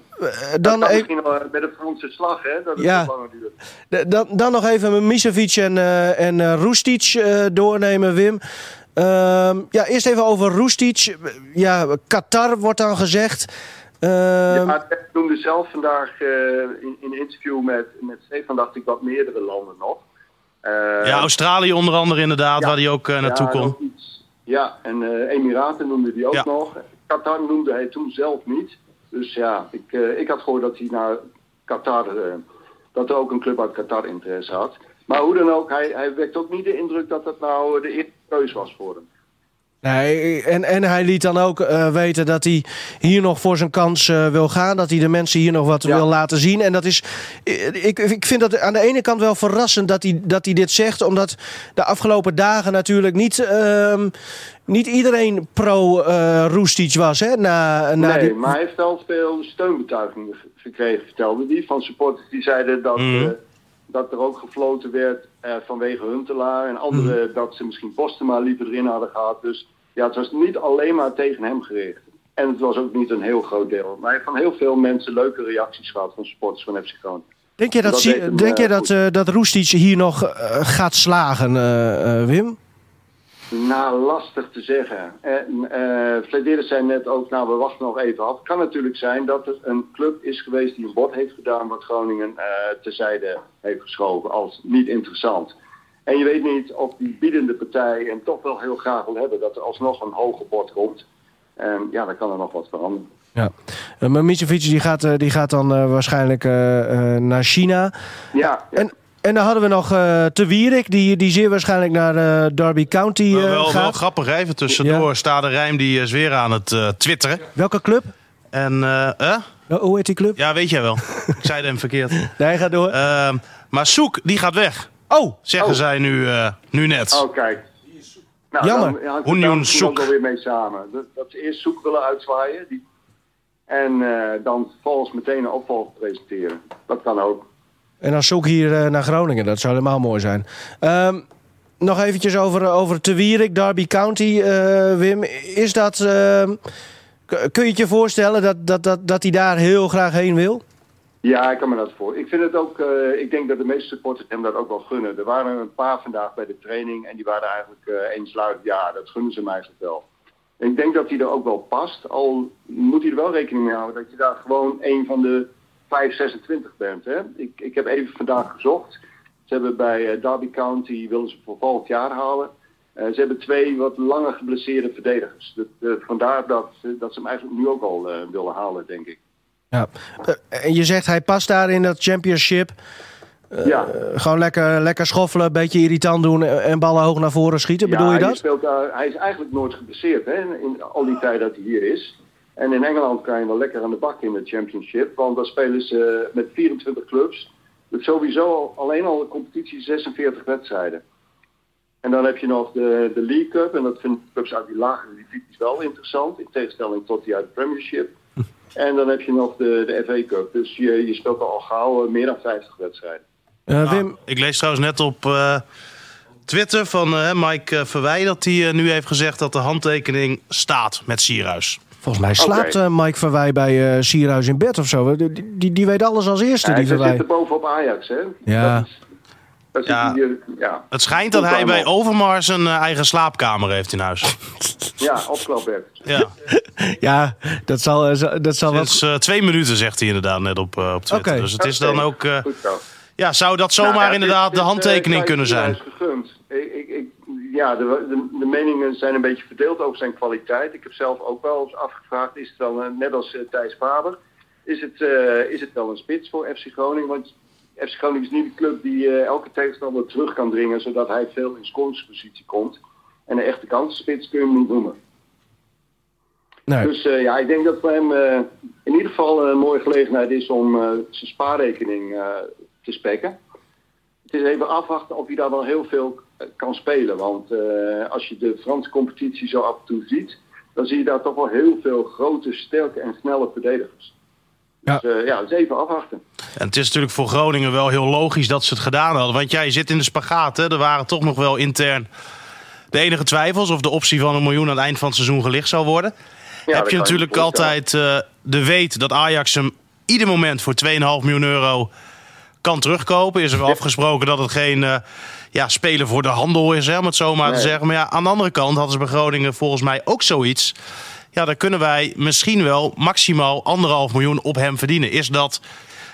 Dan
dan, e-
misschien wel met een Franse slag, hè? Dat het
Ja.
langer duurt.
dan, dan nog even Misevic en, en Roestic doornemen, Wim. Ehm, ja, eerst even over Roestic. Ja, Qatar wordt dan gezegd. Ehm,
Ja, ik noemde zelf vandaag eh, in, in een interview met, met Stefan, dacht ik wat meerdere landen nog. Eh,
Ja, Australië onder andere inderdaad,
Ja.
waar hij ook eh, naartoe
ja. Ja, en Emiraten noemde hij ook
Ja.
nog. Qatar noemde hij toen zelf niet. Dus ja, ik, ik had gehoord dat hij naar Qatar, dat er ook een club uit Qatar interesse had. Maar hoe dan ook, hij, hij wekt ook niet de indruk dat dat nou de eerste keus was voor hem.
Nee, en, en hij liet dan ook eh, weten dat hij hier nog voor zijn kans eh, wil gaan. Dat hij de mensen hier nog wat
Ja.
wil laten zien. En dat is. eh, Ik, ik vind dat aan de ene kant wel verrassend dat hij, dat hij dit zegt. Omdat de afgelopen dagen natuurlijk niet, ehm, niet iedereen pro-Roestic was. Hè, na, na
nee,
die-
maar hij heeft wel veel steunbetuigingen ge- gekregen, vertelde hij. Van supporters die zeiden dat,
Mhm.
Eh, dat er ook gefloten werd eh, vanwege Huntelaar. En anderen
Mhm.
dat ze misschien Postema liever erin hadden gehad. Dus ja, het was niet alleen maar tegen hem gericht. En het was ook niet een heel groot deel. Maar hij heeft van heel veel mensen leuke reacties gehad van supporters van FC Groningen.
denk je dat,
dat hem,
denk
eh,
je dat,
goed.
eh, dat Roestic hier nog eh, gaat slagen, eh, eh, Wim?
Nou, lastig te zeggen. En eh Flederis zei net ook, nou we wachten nog even af. Het kan natuurlijk zijn dat er een club is geweest die een bod heeft gedaan wat Groningen eh terzijde heeft geschoven als niet interessant. En je weet niet of die biedende partij hem toch wel heel graag wil hebben dat er alsnog een hoger bod komt. En ja, dan kan er nog wat veranderen.
Ja. Uh, maar Misevic die gaat, eh, die gaat dan eh, waarschijnlijk eh, eh, naar China.
Ja, ja.
En, en dan hadden we nog eh Te Wierik, die, die zeer waarschijnlijk naar eh, Derby County eh,
wel, wel
gaat.
grappig, hè? even tussendoor.
Ja.
Stade Rijm die is weer aan het eh, twitteren.
Welke club?
En, eh,
hoe heet die club?
Ja, weet jij wel. Ik zei hem verkeerd.
Nee, ga door.
Ehm, maar Soek, die gaat weg.
oh,
Zeggen
Oh.
zij nu, eh, nu net.
Oh, kijk. Nou,
Jammer.
Dan daar
zoek?
wel weer mee samen. Dat, dat ze eerst zoek willen uitzwaaien. Die, en eh, dan vervolgens meteen een opvolger presenteren. Dat kan ook.
En dan zoek hier eh, naar Groningen. Dat zou helemaal mooi zijn. Ehm, nog eventjes over, over Te Derby County, eh, Wim. Is dat... ehm, kun je het je voorstellen dat, dat, dat, dat hij daar heel graag heen wil?
Ja, ik kan me dat voor. Ik vind het ook, eh, ik denk dat de meeste supporters hem dat ook wel gunnen. Er waren een paar vandaag bij de training en die waren eigenlijk uh, eensluidend, ja, dat gunnen ze hem eigenlijk wel. En ik denk dat hij er ook wel past, al moet hij er wel rekening mee houden dat je daar gewoon een van de 5, 26 bent. Hè? Ik, ik heb even vandaag gezocht. Ze hebben bij uh, Derby County, willen ze voor volgend jaar halen. ze hebben twee wat langer geblesseerde verdedigers. Dat, vandaar dat, dat ze hem eigenlijk nu ook al willen halen, denk ik.
Ja. Eh, en je zegt hij past daar in dat championship.
Ja.
Gewoon lekker, lekker schoffelen, een beetje irritant doen en ballen hoog naar voren schieten.
Ja,
Bedoel je dat?
Speelt daar, hij is eigenlijk nooit geblesseerd hè, in al die tijd dat hij hier is. En in Engeland kan je wel lekker aan de bak in het championship. Want dan spelen ze met 24 clubs. Dus sowieso alleen al de competitie 46 wedstrijden. En dan heb je nog de, de League Cup. En dat vinden clubs uit die lagere divisies wel interessant. In tegenstelling tot die uit de Premiership. En dan heb je nog de, de FA Cup. Dus je, je speelt al gauw eh, meer dan 50 wedstrijden.
Uh, Wim...
ik lees trouwens net op uh, Twitter van Mike Verwij... dat hij nu heeft gezegd dat de handtekening staat met Sierhuis.
Volgens mij slaapt okay. Mike Verwij bij uh, Sierhuis in bed of zo. Die, die, die weet alles als eerste,
ja,
die Verwij.
Zit er bovenop Ajax, hè?
Ja.
Dat is, dat
ja. Het schijnt dat hij bij Overmars een uh, eigen slaapkamer heeft in huis.
Ja, opklapbed.
Ja.
ja, dat zal, dat zal
wat... Is, uh, twee minuten zegt hij inderdaad net op, uh, op Twitter.
Okay.
Dus het is
okay.
dan ook... Uh,
Goed zo.
ja, zou dat zomaar
nou, ja,
inderdaad
dit,
de handtekening kunnen zijn?
Gegund. Ja, de, de, de, meningen zijn een beetje verdeeld over zijn kwaliteit. Ik heb zelf ook wel eens afgevraagd, is het dan, net als Thijs Faber, is het, is het wel een spits voor FC Groningen? Want FC Groningen is niet de club die uh, elke tegenstander terug kan dringen, zodat hij veel in scoringspositie komt. En een echte kansenspits kun je hem niet noemen.
Nee.
Dus uh, ja, ik denk dat voor hem in ieder geval een mooie gelegenheid is om zijn spaarrekening te spekken. Het is even afwachten of hij daar wel heel veel kan spelen. Want als je de Franse competitie zo af en toe ziet, dan zie je daar toch wel heel veel grote, sterke en snelle verdedigers.
Ja.
Dus uh, ja, is even afwachten.
En het is natuurlijk voor Groningen wel heel logisch dat ze het gedaan hadden. Want jij zit in de spagaat. Hè? Er waren toch nog wel intern de enige twijfels of de optie van een miljoen aan het eind van het seizoen gelicht zou worden.
Ja,
Heb je natuurlijk
je
altijd uh, de weet dat Ajax hem ieder moment voor 2,5 miljoen euro kan terugkopen. Is er afgesproken dat het geen uh, ja, spelen voor de handel is, hè, om het zo maar nee. te zeggen. Maar ja, aan de andere kant hadden ze bij Groningen volgens mij ook zoiets ja, dan kunnen wij misschien wel maximaal anderhalf miljoen op hem verdienen. Is dat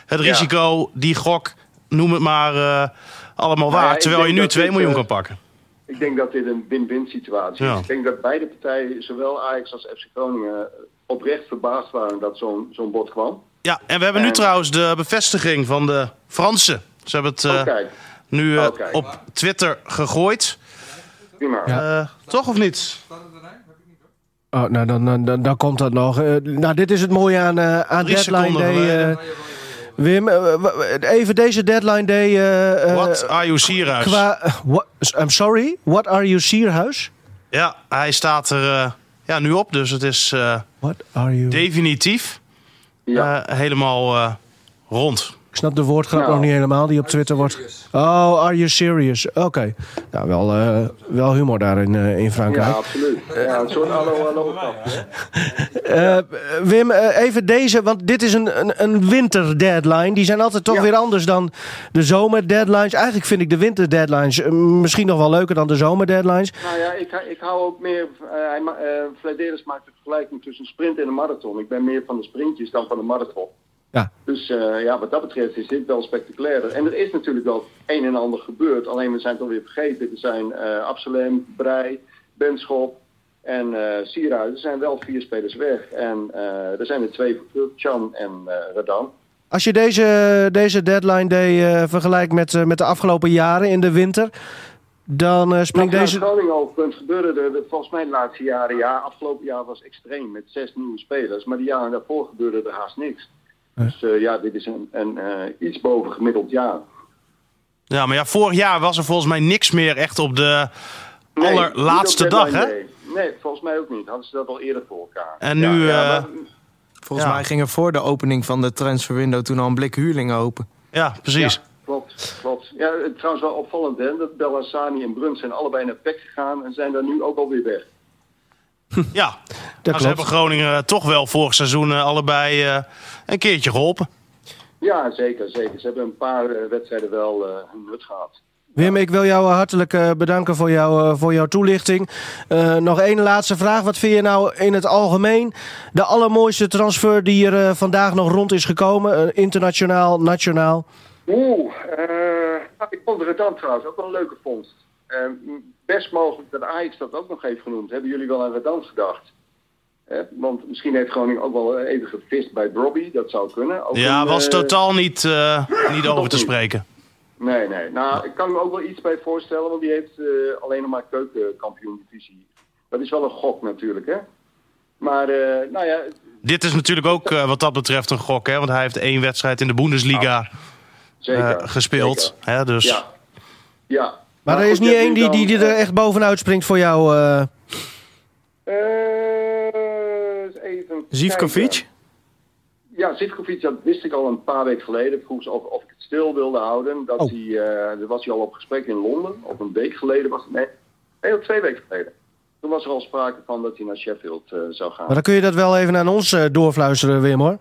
het risico, ja. die gok, noem het maar, uh, allemaal waar?
Nou ja,
terwijl je nu 2
dit,
miljoen
uh,
kan pakken.
Ik denk dat dit een win-win situatie is. Ik denk dat beide partijen, zowel Ajax als FC Groningen, oprecht verbaasd waren dat zo'n zo'n bod kwam.
Ja, en we hebben nu trouwens de bevestiging van de Fransen. Ze hebben het uh,
okay.
nu
okay.
op Twitter gegooid.
Prima.
toch of niet?
Oh, nou, dan, dan, dan, dan, komt dat nog. Uh, nou, dit is het mooie aan, uh, aan
Drie
Deadline Day. Uh, Wim, even deze Deadline Day.
What are you Sierhuis?
Qua, what, I'm sorry, what are you Sierhuis?
Ja, hij staat er ja, nu op, dus het is
what are you?
definitief
ja.
helemaal rond.
Ik snap de woordgrap
Nou,
nog niet helemaal die op Twitter wordt. Oh, are you serious? Oké. Okay. Nou, wel, uh, wel humor daar in, uh, in Frankrijk.
Ja, absoluut. Ja, een soort hallo, hallo.
Uh, Wim, even deze, want dit is een, een, een winter deadline. Die zijn altijd toch ja. weer anders dan de zomer deadlines. Eigenlijk vind ik de winter deadlines misschien nog wel leuker dan de zomer deadlines.
Nou ja, ik, ik hou ook meer. Uh, Vladeris maakt de vergelijking tussen een sprint en een marathon. Ik ben meer van de sprintjes dan van de marathon.
Ja.
Dus uh, ja, wat dat betreft is dit wel spectaculairder. En er is natuurlijk wel een en ander gebeurd. Alleen we zijn het alweer vergeten. Er zijn uh, Absalem, Brei, Benschop en uh, Sierhuis. Er zijn wel vier spelers weg. En er zijn er twee vervuld, Chan en Radan.
Als je deze, deze deadline day vergelijkt met, met de afgelopen jaren in de winter... Dan springt
Nog
deze...
Groningen oogpunt gebeurde er de, volgens mij de laatste jaren. Ja, afgelopen jaar was extreem met zes nieuwe spelers. Maar de jaren daarvoor gebeurde er haast niks. Dus uh, ja, dit is een, een uh, iets boven gemiddeld jaar.
Ja, maar ja, vorig jaar was er volgens mij niks meer echt op de nee, allerlaatste
op
dag, hè?
Nee. nee, volgens mij ook niet. Hadden ze dat al eerder voor elkaar.
En nu...
Ja,
uh,
maar, volgens ja. mij ging er voor de opening van de transferwindow toen al een blik huurlingen open.
Ja, precies.
Ja, klopt, klopt. Ja, het, trouwens wel opvallend, hè? Dat Bellassani en Bruns zijn allebei naar PEC gegaan en zijn daar nu ook alweer weg.
Ja, nou, ze hebben Groningen toch wel vorig seizoen uh, allebei uh, een keertje geholpen.
Ja, zeker, zeker. Ze hebben een paar eh, wedstrijden wel eh, hun nut gehad.
Wim, ik wil jou hartelijk eh, bedanken voor, jou, eh, voor jouw toelichting. Eh, nog één laatste vraag. Wat vind je nou in het algemeen de allermooiste transfer die er eh, vandaag nog rond is gekomen? Eh, internationaal, nationaal?
Oeh, eh, nou, ik vond Redant trouwens ook wel een leuke vondst. Best mogelijk dat Ajax dat ook nog heeft genoemd. Hebben jullie wel aan Redant gedacht? Want misschien heeft Groningen ook wel even gevist bij Brobby. Dat zou kunnen. Ook
Ja,
een,
was
eh,
totaal niet, eh, niet over te spreken.
Nee, nee. Nou, ik kan me ook wel iets bij voorstellen, want die heeft eh, alleen nog maar keukenkampioen-divisie. Dat is wel een gok natuurlijk, hè? Maar, nou ja,
Dit is natuurlijk ook wat dat betreft een gok, hè? Want hij heeft één wedstrijd in de Bundesliga
zeker.
gespeeld. Hè? Dus
Ja. Ja.
Maar er is niet één die, die, die er echt bovenuit springt voor jou. eh.
eh, even
Zivkovic?
kijken. Ja, Zivkovic, dat wist ik al een paar weken geleden. Vroeg ze of, of ik het stil wilde houden. Dat
Oh.
hij, eh, daar was hij al op gesprek in Londen. Of een week geleden was het. Nee, nee of twee weken geleden. Toen was er al sprake van dat hij naar Sheffield eh, zou gaan.
Maar dan kun je dat wel even aan ons eh, doorfluisteren, Wim hoor.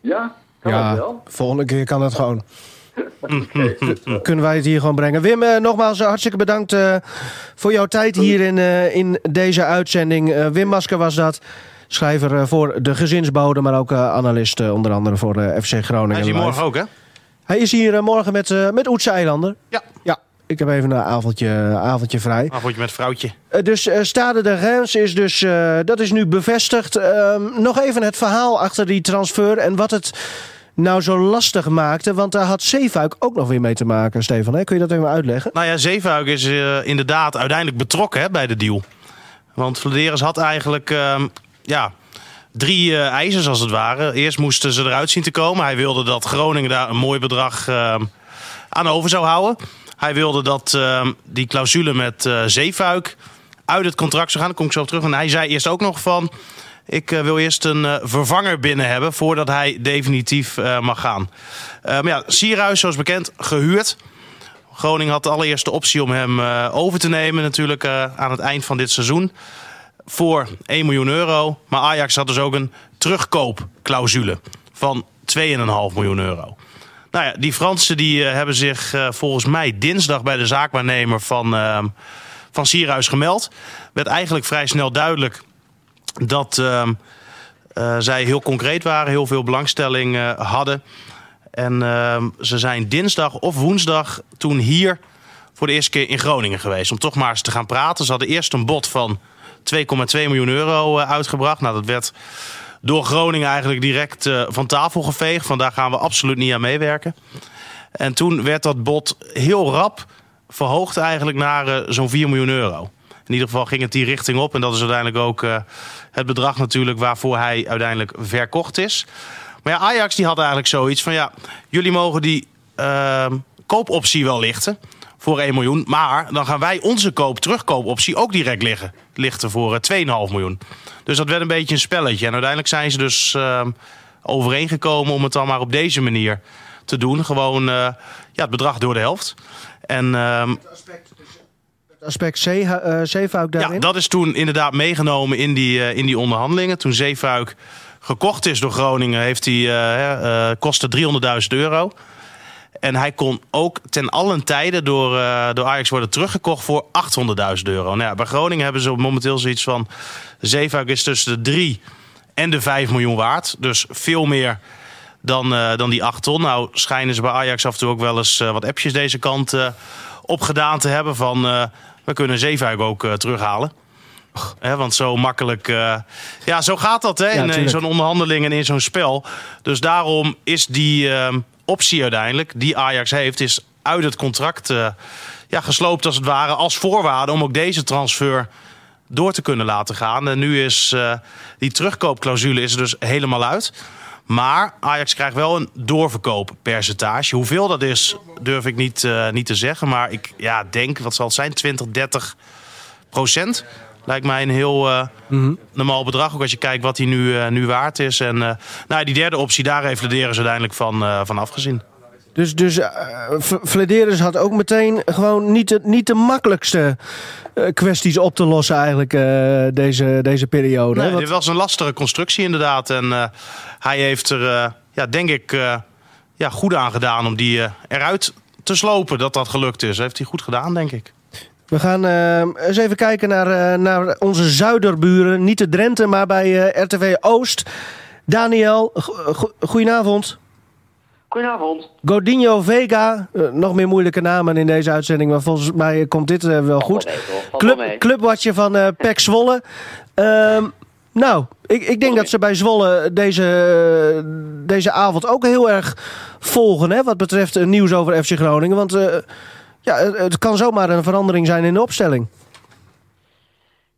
Ja, kan dat wel?
volgende keer kan dat gewoon. Kunnen wij het hier gewoon brengen. Wim, eh, nogmaals eh, hartstikke bedankt eh, voor jouw tijd hier in, in deze uitzending. Wim Masker was dat. Schrijver voor de gezinsbode, maar ook analist onder andere voor FC Groningen.
hij is hier morgen ook, hè?
Hij is hier morgen met, met Oetse Eilander.
Ja.
Ja, ik heb even een avondje, avondje vrij.
Avondje met vrouwtje.
Dus Stade de Reims is dus, dat is nu bevestigd. Ehm, nog even het verhaal achter die transfer en wat het nou zo lastig maakte. Want daar had Zeefuik ook nog weer mee te maken, Stefan. Hè? Kun je dat even uitleggen?
Nou ja, Zeefuik is eh, inderdaad uiteindelijk betrokken hè, bij de deal. Want Vladeris had eigenlijk ehm, ja, drie eh, eisen als het ware. Eerst moesten ze eruit zien te komen. Hij wilde dat Groningen daar een mooi bedrag ehm, aan over zou houden. Hij wilde dat ehm, die clausule met eh Zeefuik uit het contract zou gaan. Daar kom ik zo op terug. En hij zei eerst ook nog van... Ik eh, wil eerst een eh, vervanger binnen hebben voordat hij definitief eh, mag gaan. Maar ja, Sierhuis, zoals bekend, gehuurd. Groningen had de allereerste optie om hem over te nemen natuurlijk aan het eind van dit seizoen. Voor 1 miljoen euro. Maar Ajax had dus ook een terugkoopclausule van 2,5 miljoen euro. Nou ja, die Fransen die, hebben zich volgens mij dinsdag bij de zaakwaarnemer van, ehm van Sierhuis gemeld. Werd eigenlijk vrij snel duidelijk dat ehm, eh, zij heel concreet waren, heel veel belangstelling eh, hadden. En ehm, ze zijn dinsdag of woensdag toen hier voor de eerste keer in Groningen geweest. Om toch maar eens te gaan praten. Ze hadden eerst een bod van 2,2 miljoen euro eh, uitgebracht. Nou, dat werd door Groningen eigenlijk direct van tafel geveegd. Van daar gaan we absoluut niet aan meewerken. En toen werd dat bod heel rap verhoogd eigenlijk naar zo'n 4 miljoen euro. In ieder geval ging het die richting op. En dat is uiteindelijk ook eh, het bedrag natuurlijk waarvoor hij uiteindelijk verkocht is. Maar ja, Ajax die had eigenlijk zoiets van... ja, jullie mogen die ehm, koopoptie wel lichten voor 1 miljoen. Maar dan gaan wij onze koop terugkoopoptie ook direct liggen, lichten voor eh, 2,5 miljoen. Dus dat werd een beetje een spelletje. En uiteindelijk zijn ze dus ehm, overeengekomen om het dan maar op deze manier te doen. Gewoon eh, ja, het bedrag door de helft. En ehm,
Het aspect Zee, eh, Zeefuik daarin?
ja, dat is toen inderdaad meegenomen in die, eh, in die onderhandelingen. Toen Zeefuik gekocht is door Groningen, heeft hij, eh, kostte 300.000 euro. En hij kon ook ten allen tijde door, door Ajax worden teruggekocht voor 800.000 euro. Nou ja, bij Groningen hebben ze momenteel zoiets van... Zeefuik is tussen de 3 en de 5 miljoen waard. Dus veel meer dan, dan die 8 ton. Nou schijnen ze bij Ajax af en toe ook wel eens wat appjes deze kant opgedaan te hebben. Van we kunnen Zeefuik ook eh, terughalen. Hè, want zo makkelijk. eh, ja, zo gaat dat hè, in, in
tuurlijk.
zo'n onderhandeling en in zo'n spel. Dus daarom is die ehm, optie uiteindelijk, die Ajax heeft, is uit het contract eh, ja, gesloopt als het ware. Als voorwaarde om ook deze transfer door te kunnen laten gaan. En nu is eh, die terugkoopclausule is er dus helemaal uit. Maar Ajax krijgt wel een doorverkooppercentage. Hoeveel dat is, durf ik niet, eh, niet te zeggen. Maar ik ja, denk, wat zal het zijn, 20, 30 procent. Lijkt mij een heel eh, normaal bedrag. Ook als je kijkt wat hij nu, eh, nu waard is. En nou, die derde optie, daar heeft ze uiteindelijk van, van afgezien.
Dus, dus uh, had ook meteen gewoon niet de, niet de makkelijkste eh, kwesties op te lossen eigenlijk eh, deze, deze periode.
Nee, dit was een lastige constructie inderdaad. En hij heeft er, ja, denk ik, ja, goed aan gedaan om die eruit te slopen. Dat dat gelukt is. Heeft hij goed gedaan, denk ik.
We gaan eens even kijken naar, naar onze zuiderburen. Niet de Drenthe, maar bij RTV Oost. Daniel, go- go- goedenavond.
Goedenavond.
Godinho Vega, eh, nog meer moeilijke namen in deze uitzending, maar volgens mij komt dit eh, wel goed.
wel wel.
Club, clubwatcher van eh PEC Zwolle. Ehm, nou, ik, ik denk dat ze bij Zwolle deze, deze avond ook heel erg volgen, hè, wat betreft nieuws over FC Groningen. Want ja, het, het kan zomaar een verandering zijn in de opstelling.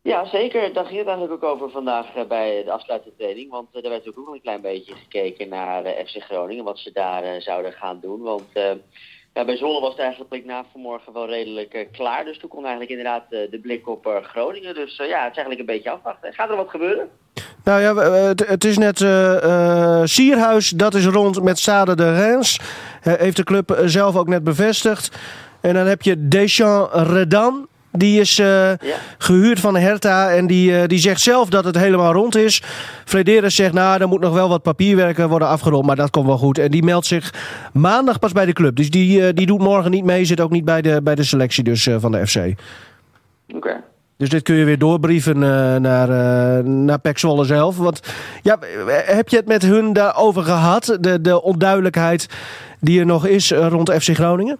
Ja, zeker. Daar ging het eigenlijk ook over vandaag eh, bij de afsluitende training. Want eh, er werd ook nog een klein beetje gekeken naar eh, FC Groningen, wat ze daar eh, zouden gaan doen. Want eh, ja, bij Zwolle was het eigenlijk na vanmorgen wel redelijk eh, klaar. Dus toen kon eigenlijk inderdaad eh, de blik op eh, Groningen. Dus eh, ja, het is eigenlijk een beetje afwachten. Gaat er wat gebeuren?
Nou ja, het, is net eh, eh, Sierhuis, dat is rond met Stade de Reims. Eh, heeft de club eh, zelf ook net bevestigd. En dan heb je Deschamps Redan. Die is eh, gehuurd van Hertha en die, eh, die zegt zelf dat het helemaal rond is. Frederis zegt, nou, er moet nog wel wat papierwerk eh, worden afgerond, maar dat komt wel goed. En die meldt zich maandag pas bij de club. Dus die, eh, die doet morgen niet mee, zit ook niet bij de, bij de selectie dus, van de FC.
Oké.
Dus dit kun je weer doorbrieven naar, eh naar Pek Zwolle zelf. Want ja, heb je het met hun daarover gehad? De, de onduidelijkheid die er nog is rond FC Groningen?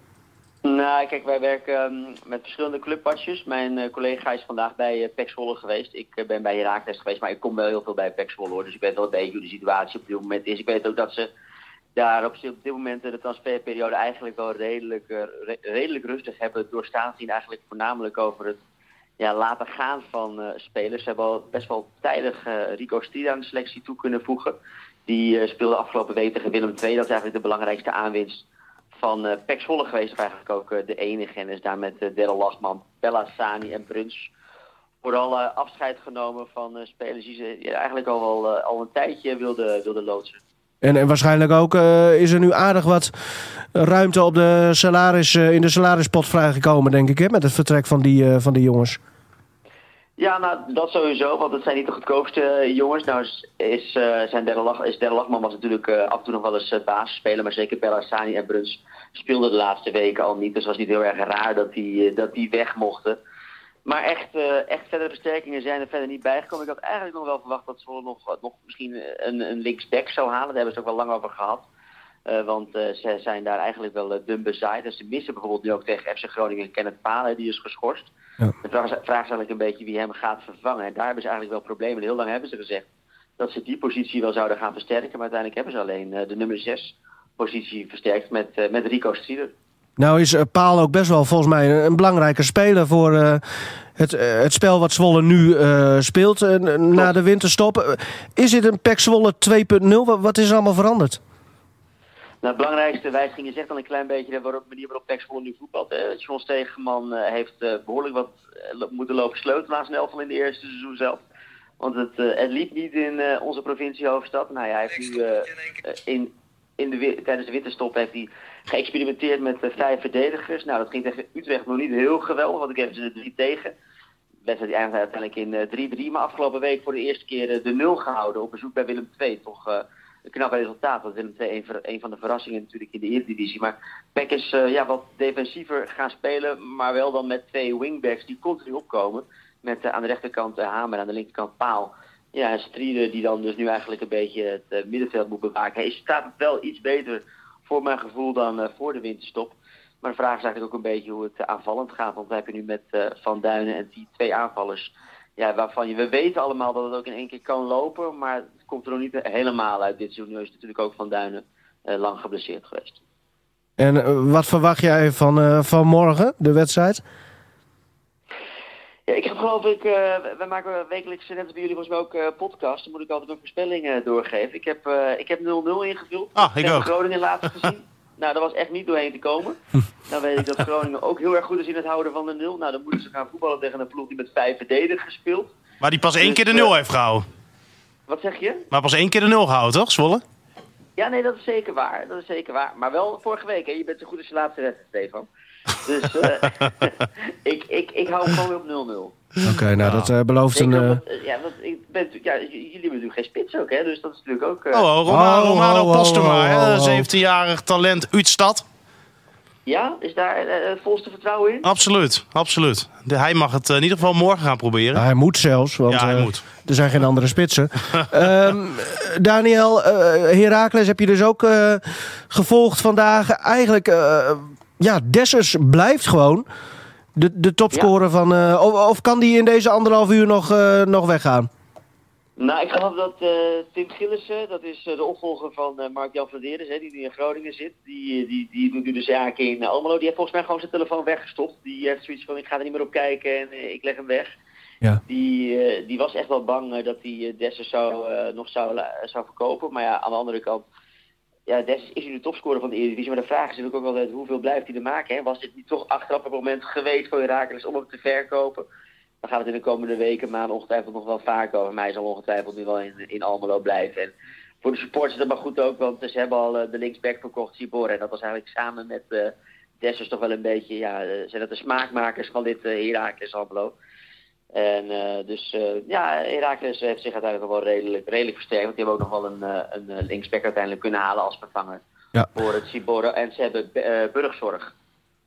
Nou, kijk, wij werken ehm, met verschillende clubwatchers. Mijn eh, collega is vandaag bij uh, Zwolle geweest. Ik eh, ben bij Herakles geweest, maar ik kom wel heel veel bij PEC Zwolle hoor. Dus ik weet wel een beetje hoe de situatie op dit moment is. Ik weet ook dat ze daar op, op dit moment de transferperiode eigenlijk wel redelijk, re- redelijk rustig hebben doorstaan. Zien eigenlijk voornamelijk over het ja, laten gaan van spelers. Ze hebben al best wel tijdig Rico Stida aan de selectie toe kunnen voegen. Die speelde afgelopen week tegen Willem II. Dat is eigenlijk de belangrijkste aanwinst van eh Pek geweest. Of eigenlijk ook eh, de enige. En is daar met uh, Lachman, Bella Sani en Bruns vooral eh, afscheid genomen van spelers die ze eigenlijk al, wel, al een tijdje wilden wilde loodsen.
En, en waarschijnlijk ook is er nu aardig wat ruimte op de salaris, in de salarispot vrijgekomen, denk ik, hè, met het vertrek van die, van die jongens.
Ja, nou, dat sowieso, want het zijn niet de goedkoopste eh, jongens. Nou, is, uh, zijn Delle Lach, is Lachman was natuurlijk uh, af en toe nog wel eens basisspeler, maar zeker Bellassani en Bruns speelden de laatste weken al niet. Dus het was niet heel erg raar dat die, dat die weg mochten. Maar echt, echt verdere versterkingen zijn er verder niet bijgekomen. Ik had eigenlijk nog wel verwacht dat Zwolle nog, nog misschien een, een linksback zou halen. Daar hebben ze ook wel lang over gehad. Want uh, ze zijn daar eigenlijk wel uh, dun bezaaid. Ze missen bijvoorbeeld nu ook tegen FC Groningen Kenneth Palen, die is geschorst. Ja. De vraag is, vraag is eigenlijk een beetje wie hem gaat vervangen. En daar hebben ze eigenlijk wel problemen. Heel lang hebben ze gezegd dat ze die positie wel zouden gaan versterken. Maar uiteindelijk hebben ze alleen de nummer 6 positie versterkt met, met Rico Strieder.
Nou is Paal ook best wel volgens mij een belangrijke speler voor het, het spel wat Zwolle nu speelt na de winterstop. Is dit een PEC Zwolle 2.0? Wat is er allemaal veranderd?
Nou, het belangrijkste wijziging is echt al een klein beetje de waarop, manier waarop Zwolle nu voetbalt. Hè. John Stegeman uh, heeft uh, behoorlijk wat uh, moeten lopen sleutelen aan zijn elftal in de eerste seizoen zelf. Want het, het liep niet in onze provinciehoofdstad. Nou ja, hij heeft nu in, in de, tijdens de winterstop heeft hij geëxperimenteerd met vijf verdedigers. Nou, dat ging tegen Utrecht nog niet heel geweldig, want ik heb ze er drie tegen. De wedstrijd eindigde uiteindelijk in 3-3, maar afgelopen week voor de eerste keer de nul gehouden op bezoek bij Willem II. Toch een knap resultaat. Dat Willem II een, van de verrassingen natuurlijk in de Eredivisie. Maar Peck is uh, ja, wat defensiever gaan spelen, maar wel dan met twee wingbacks die continu opkomen. Met uh, aan de rechterkant uh, Hamer, aan de linkerkant Paal. Ja, en Strieder die dan dus nu eigenlijk een beetje het middenveld moet bewaken. Hij staat wel iets beter voor mijn gevoel dan voor de winterstop. Maar de vraag is eigenlijk ook een beetje hoe het aanvallend gaat. Want we hebben nu met Van Duinen en die twee aanvallers ja, waarvan je, we weten allemaal dat het ook in één keer kan lopen, maar het komt er nog niet helemaal uit dit seizoen. Nu is natuurlijk ook Van Duinen uh, lang geblesseerd geweest.
En uh, wat verwacht jij van, uh, van morgen, de wedstrijd?
Ja, ik heb geloof ik, we maken wekelijks, net als bij jullie volgens mij ook podcast, dan moet ik altijd een voorspelling doorgeven. Ik heb 0-0 ik heb ingevuld.
Ah, ik ook.
Groningen laatst gezien. Nou, dat was echt niet doorheen te komen. Dan weet ik dat Groningen ook heel erg goed is in het houden van de nul. Nou, dan moeten ze gaan voetballen tegen een ploeg die met vijf verdedigers speelt.
Maar die pas één dus, keer de nul uh, heeft gehouden.
Wat zeg je?
Maar pas één keer de nul gehouden, toch, Zwolle?
Ja, nee, dat is zeker waar. Dat is zeker waar. Maar wel vorige week, hè. Je bent zo goed als je laatste wedstrijd, Stefan. Dus uh, ik, ik, ik hou gewoon weer op 0-0.
Oké, nou dat eh, belooft een...
Ik,
eh,
ja, want ik ben, ja, jullie hebben natuurlijk geen spits ook, hè? Dus dat is natuurlijk ook... eh,
Oh, oh, Romano,
Oh,
Romano
oh, oh,
Postuma,
oh,
hè,
oh, oh.
17-jarig talent uit stad.
Ja, is daar het volste vertrouwen in?
Absoluut, absoluut. De, hij mag het in ieder geval morgen gaan proberen.
hij moet zelfs, want
Ja, hij moet.
er zijn geen andere spitsen. Ehm, Daniel, eh Heracles heb je dus ook eh, gevolgd vandaag. Eigenlijk, eh, ja, Dessers blijft gewoon de, de topscorer van... eh, of, of kan die in deze anderhalf uur nog, eh, nog weggaan?
Nou, ik geloof dat eh, Tim Gillissen, dat is eh, de opvolger van eh, Mark-Jan Verderes, hè, die nu in Groningen zit. Die, die, die doet nu de zaken in Almelo. Die heeft volgens mij gewoon zijn telefoon weggestopt. Die heeft zoiets van, ik ga er niet meer op kijken en eh, ik leg hem weg.
Ja.
Die, eh, die was echt wel bang dat hij uh, Dessers zou, eh, nog zou, zou verkopen. Maar ja, aan de andere kant, ja, Dessers is nu de topscorer van de Eredivisie. Maar de vraag is natuurlijk ook altijd, hoeveel blijft hij er maken? Was dit niet toch achteraf het moment geweest voor Herakles om hem te verkopen? Dan gaat het in de komende weken, maanden ongetwijfeld nog wel vaak over. Hij zal ongetwijfeld nu wel in, in Almelo blijven. En voor de supporters is dat maar goed ook, want ze hebben al eh, de linksback verkocht, Sibor. En dat was eigenlijk samen met Dessers toch wel een beetje, ja, eh, zijn dat de smaakmakers van dit uh, Herakles Almelo. En eh, dus eh, ja, Herakles heeft zich uiteindelijk wel redelijk, redelijk versterkt. Want die hebben ook nog wel een, eh, een linksback uiteindelijk kunnen halen als vervanger
Ja.
voor het Sibor. En ze hebben burgzorg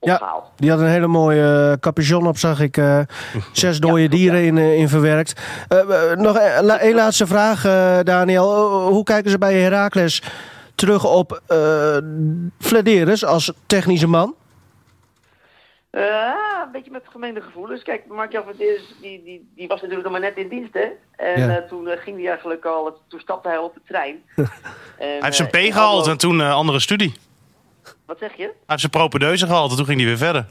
Ja,
opgehaald.
die had een hele mooie capuchon op, zag ik. zes dode dieren in, in verwerkt. Nog een, la- laatste vraag, Daniel. Hoe kijken ze bij Heracles terug op uh, Flederis als technische man?
Uh, een beetje met gemengde gevoelens. Kijk, Mark-Jan van Deers, die, die, die was natuurlijk nog maar net in dienst, hè. En
Ja.
uh, toen uh, ging hij eigenlijk al, toen stapte hij op de trein. en,
Hij heeft zijn P
uh,
gehaald en toen eh, andere studie.
Wat zeg je?
Hij heeft zijn propedeuse gehaald en toen ging hij weer verder.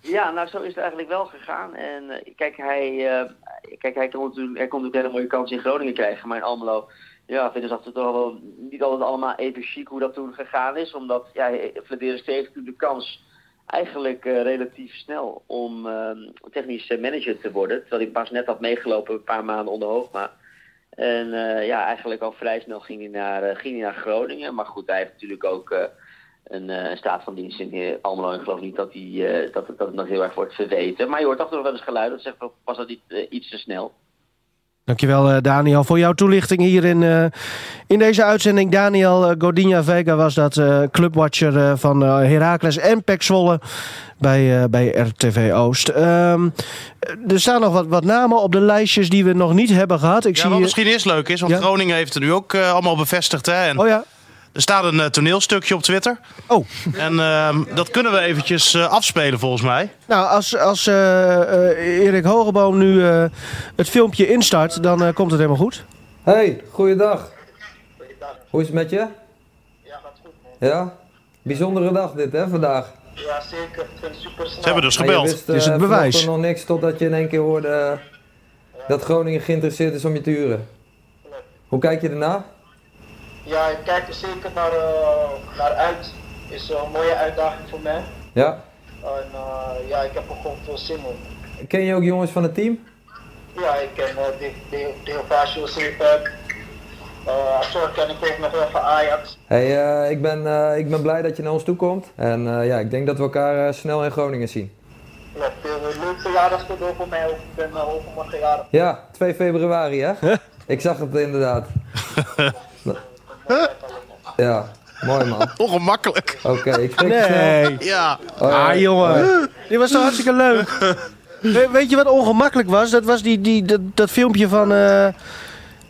Ja, nou zo is het eigenlijk wel gegaan. En eh, kijk, hij, eh, kijk, hij kon natuurlijk, hij kon natuurlijk een hele mooie kans in Groningen krijgen. Maar in Almelo, ja, vinden ze dat het toch wel niet altijd allemaal even chic hoe dat toen gegaan is. Omdat, ja, Flederis kreeg natuurlijk de kans eigenlijk eh, relatief snel om eh, technisch eh, manager te worden. Terwijl hij pas net had meegelopen een paar maanden onder Hoogma. En eh, ja, eigenlijk al vrij snel ging hij, naar, ging hij naar Groningen. Maar goed, hij heeft natuurlijk ook een, staat van dienst in Almelo. Ik geloof niet dat, hij, dat, dat het nog heel erg wordt verweten. Maar je hoort en toe wel eens geluiden. Dat zegt, was dat niet iets te snel?
Dankjewel eh, Daniel voor jouw toelichting hier in, eh, in deze uitzending. Daniel eh, Godinha Vega was dat clubwatcher van Heracles en Pek Zwolle bij, bij RTV Oost. Ehm, er staan nog wat, wat namen op de lijstjes die we nog niet hebben gehad. Ik
Ja,
zie
wat misschien eerst leuk is, want
Ja?
Groningen heeft het nu ook allemaal bevestigd. Hè? En
Oh ja?
Er staat een eh, toneelstukje op Twitter.
Oh.
En ehm, dat kunnen we eventjes eh, afspelen volgens mij.
Nou, als, als eh, Erik Hogeboom nu eh, het filmpje instart, dan komt het helemaal goed.
Hey, goeiedag. Hoe is het met je? Ja, gaat goed. Ja? Bijzondere dag dit, hè, vandaag.
Ja, zeker. Ik vind het super snel.
Ze hebben dus gebeld.
wist,
Dit is het bewijs.
nog niks totdat je in één keer hoorde dat Groningen geïnteresseerd is om je te huren. Hoe kijk je ernaar?
Ja, ik kijk er zeker naar, eh, naar uit. is een mooie uitdaging voor mij.
Ja?
En eh, ja, ik heb er gewoon veel zin in.
Ken je ook jongens van het team?
Ja, ik ken uh, Deovasio Zeepak. Uh, zo ken ik ook nog wel van Ajax.
Hey, eh, ik, ben, eh, ik ben blij dat je naar ons toe komt. En eh, ja, ik denk dat we elkaar eh, snel in Groningen zien.
Ja, veel leuk verjaardag voor mij ook. Ik ben uh, overmorgen jarig.
Ja, 2 februari hè? ik zag het inderdaad. ja, mooi man.
Ongemakkelijk.
Oké, ik spreek je
Nee.
snel.
Ja.
Oh,
ah, jongen. Dit was toch hartstikke leuk. We- weet je wat ongemakkelijk was? Dat was die, die, dat, dat filmpje van... eh,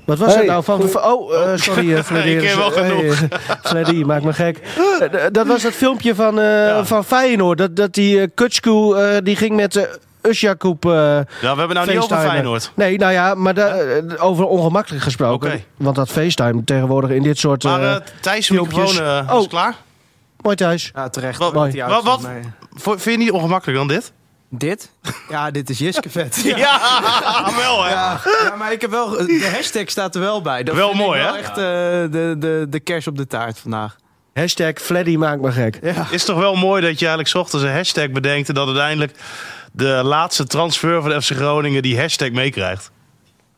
wat was
Hey,
het nou? Van,
goeie-
oh, eh, sorry, uh,
Ik ken wel genoeg.
Fleddy, maakt me gek. Eh, dat was dat filmpje van, eh, van Feyenoord. Dat, dat die uh, Kutschkoe, eh, die ging met de Usjakoep... eh
Ja, we hebben nou niet over. Feyenoord.
Nee, nou ja, maar da- eh, over ongemakkelijk gesproken. Want dat FaceTime tegenwoordig in dit soort
Maar
eh
Thijs'
filmpjes-
microfoon eh,
Oh.
is klaar.
Mooi thuis.
Ja, terecht.
Wat, wat, vind je niet ongemakkelijk dan dit?
Dit? Ja, dit is Jiske vet.
Ja, wel hè.
Ja, ja, maar ik heb wel, de hashtag staat er wel bij. Dat
Wel
vind ik
mooi,
wel
hè?
echt de, de, de kers op de taart vandaag.
Hashtag Fleddy maakt me gek.
Is toch wel mooi dat je eigenlijk ochtends een hashtag bedenkt... en dat uiteindelijk de laatste transfer van FC Groningen die hashtag meekrijgt.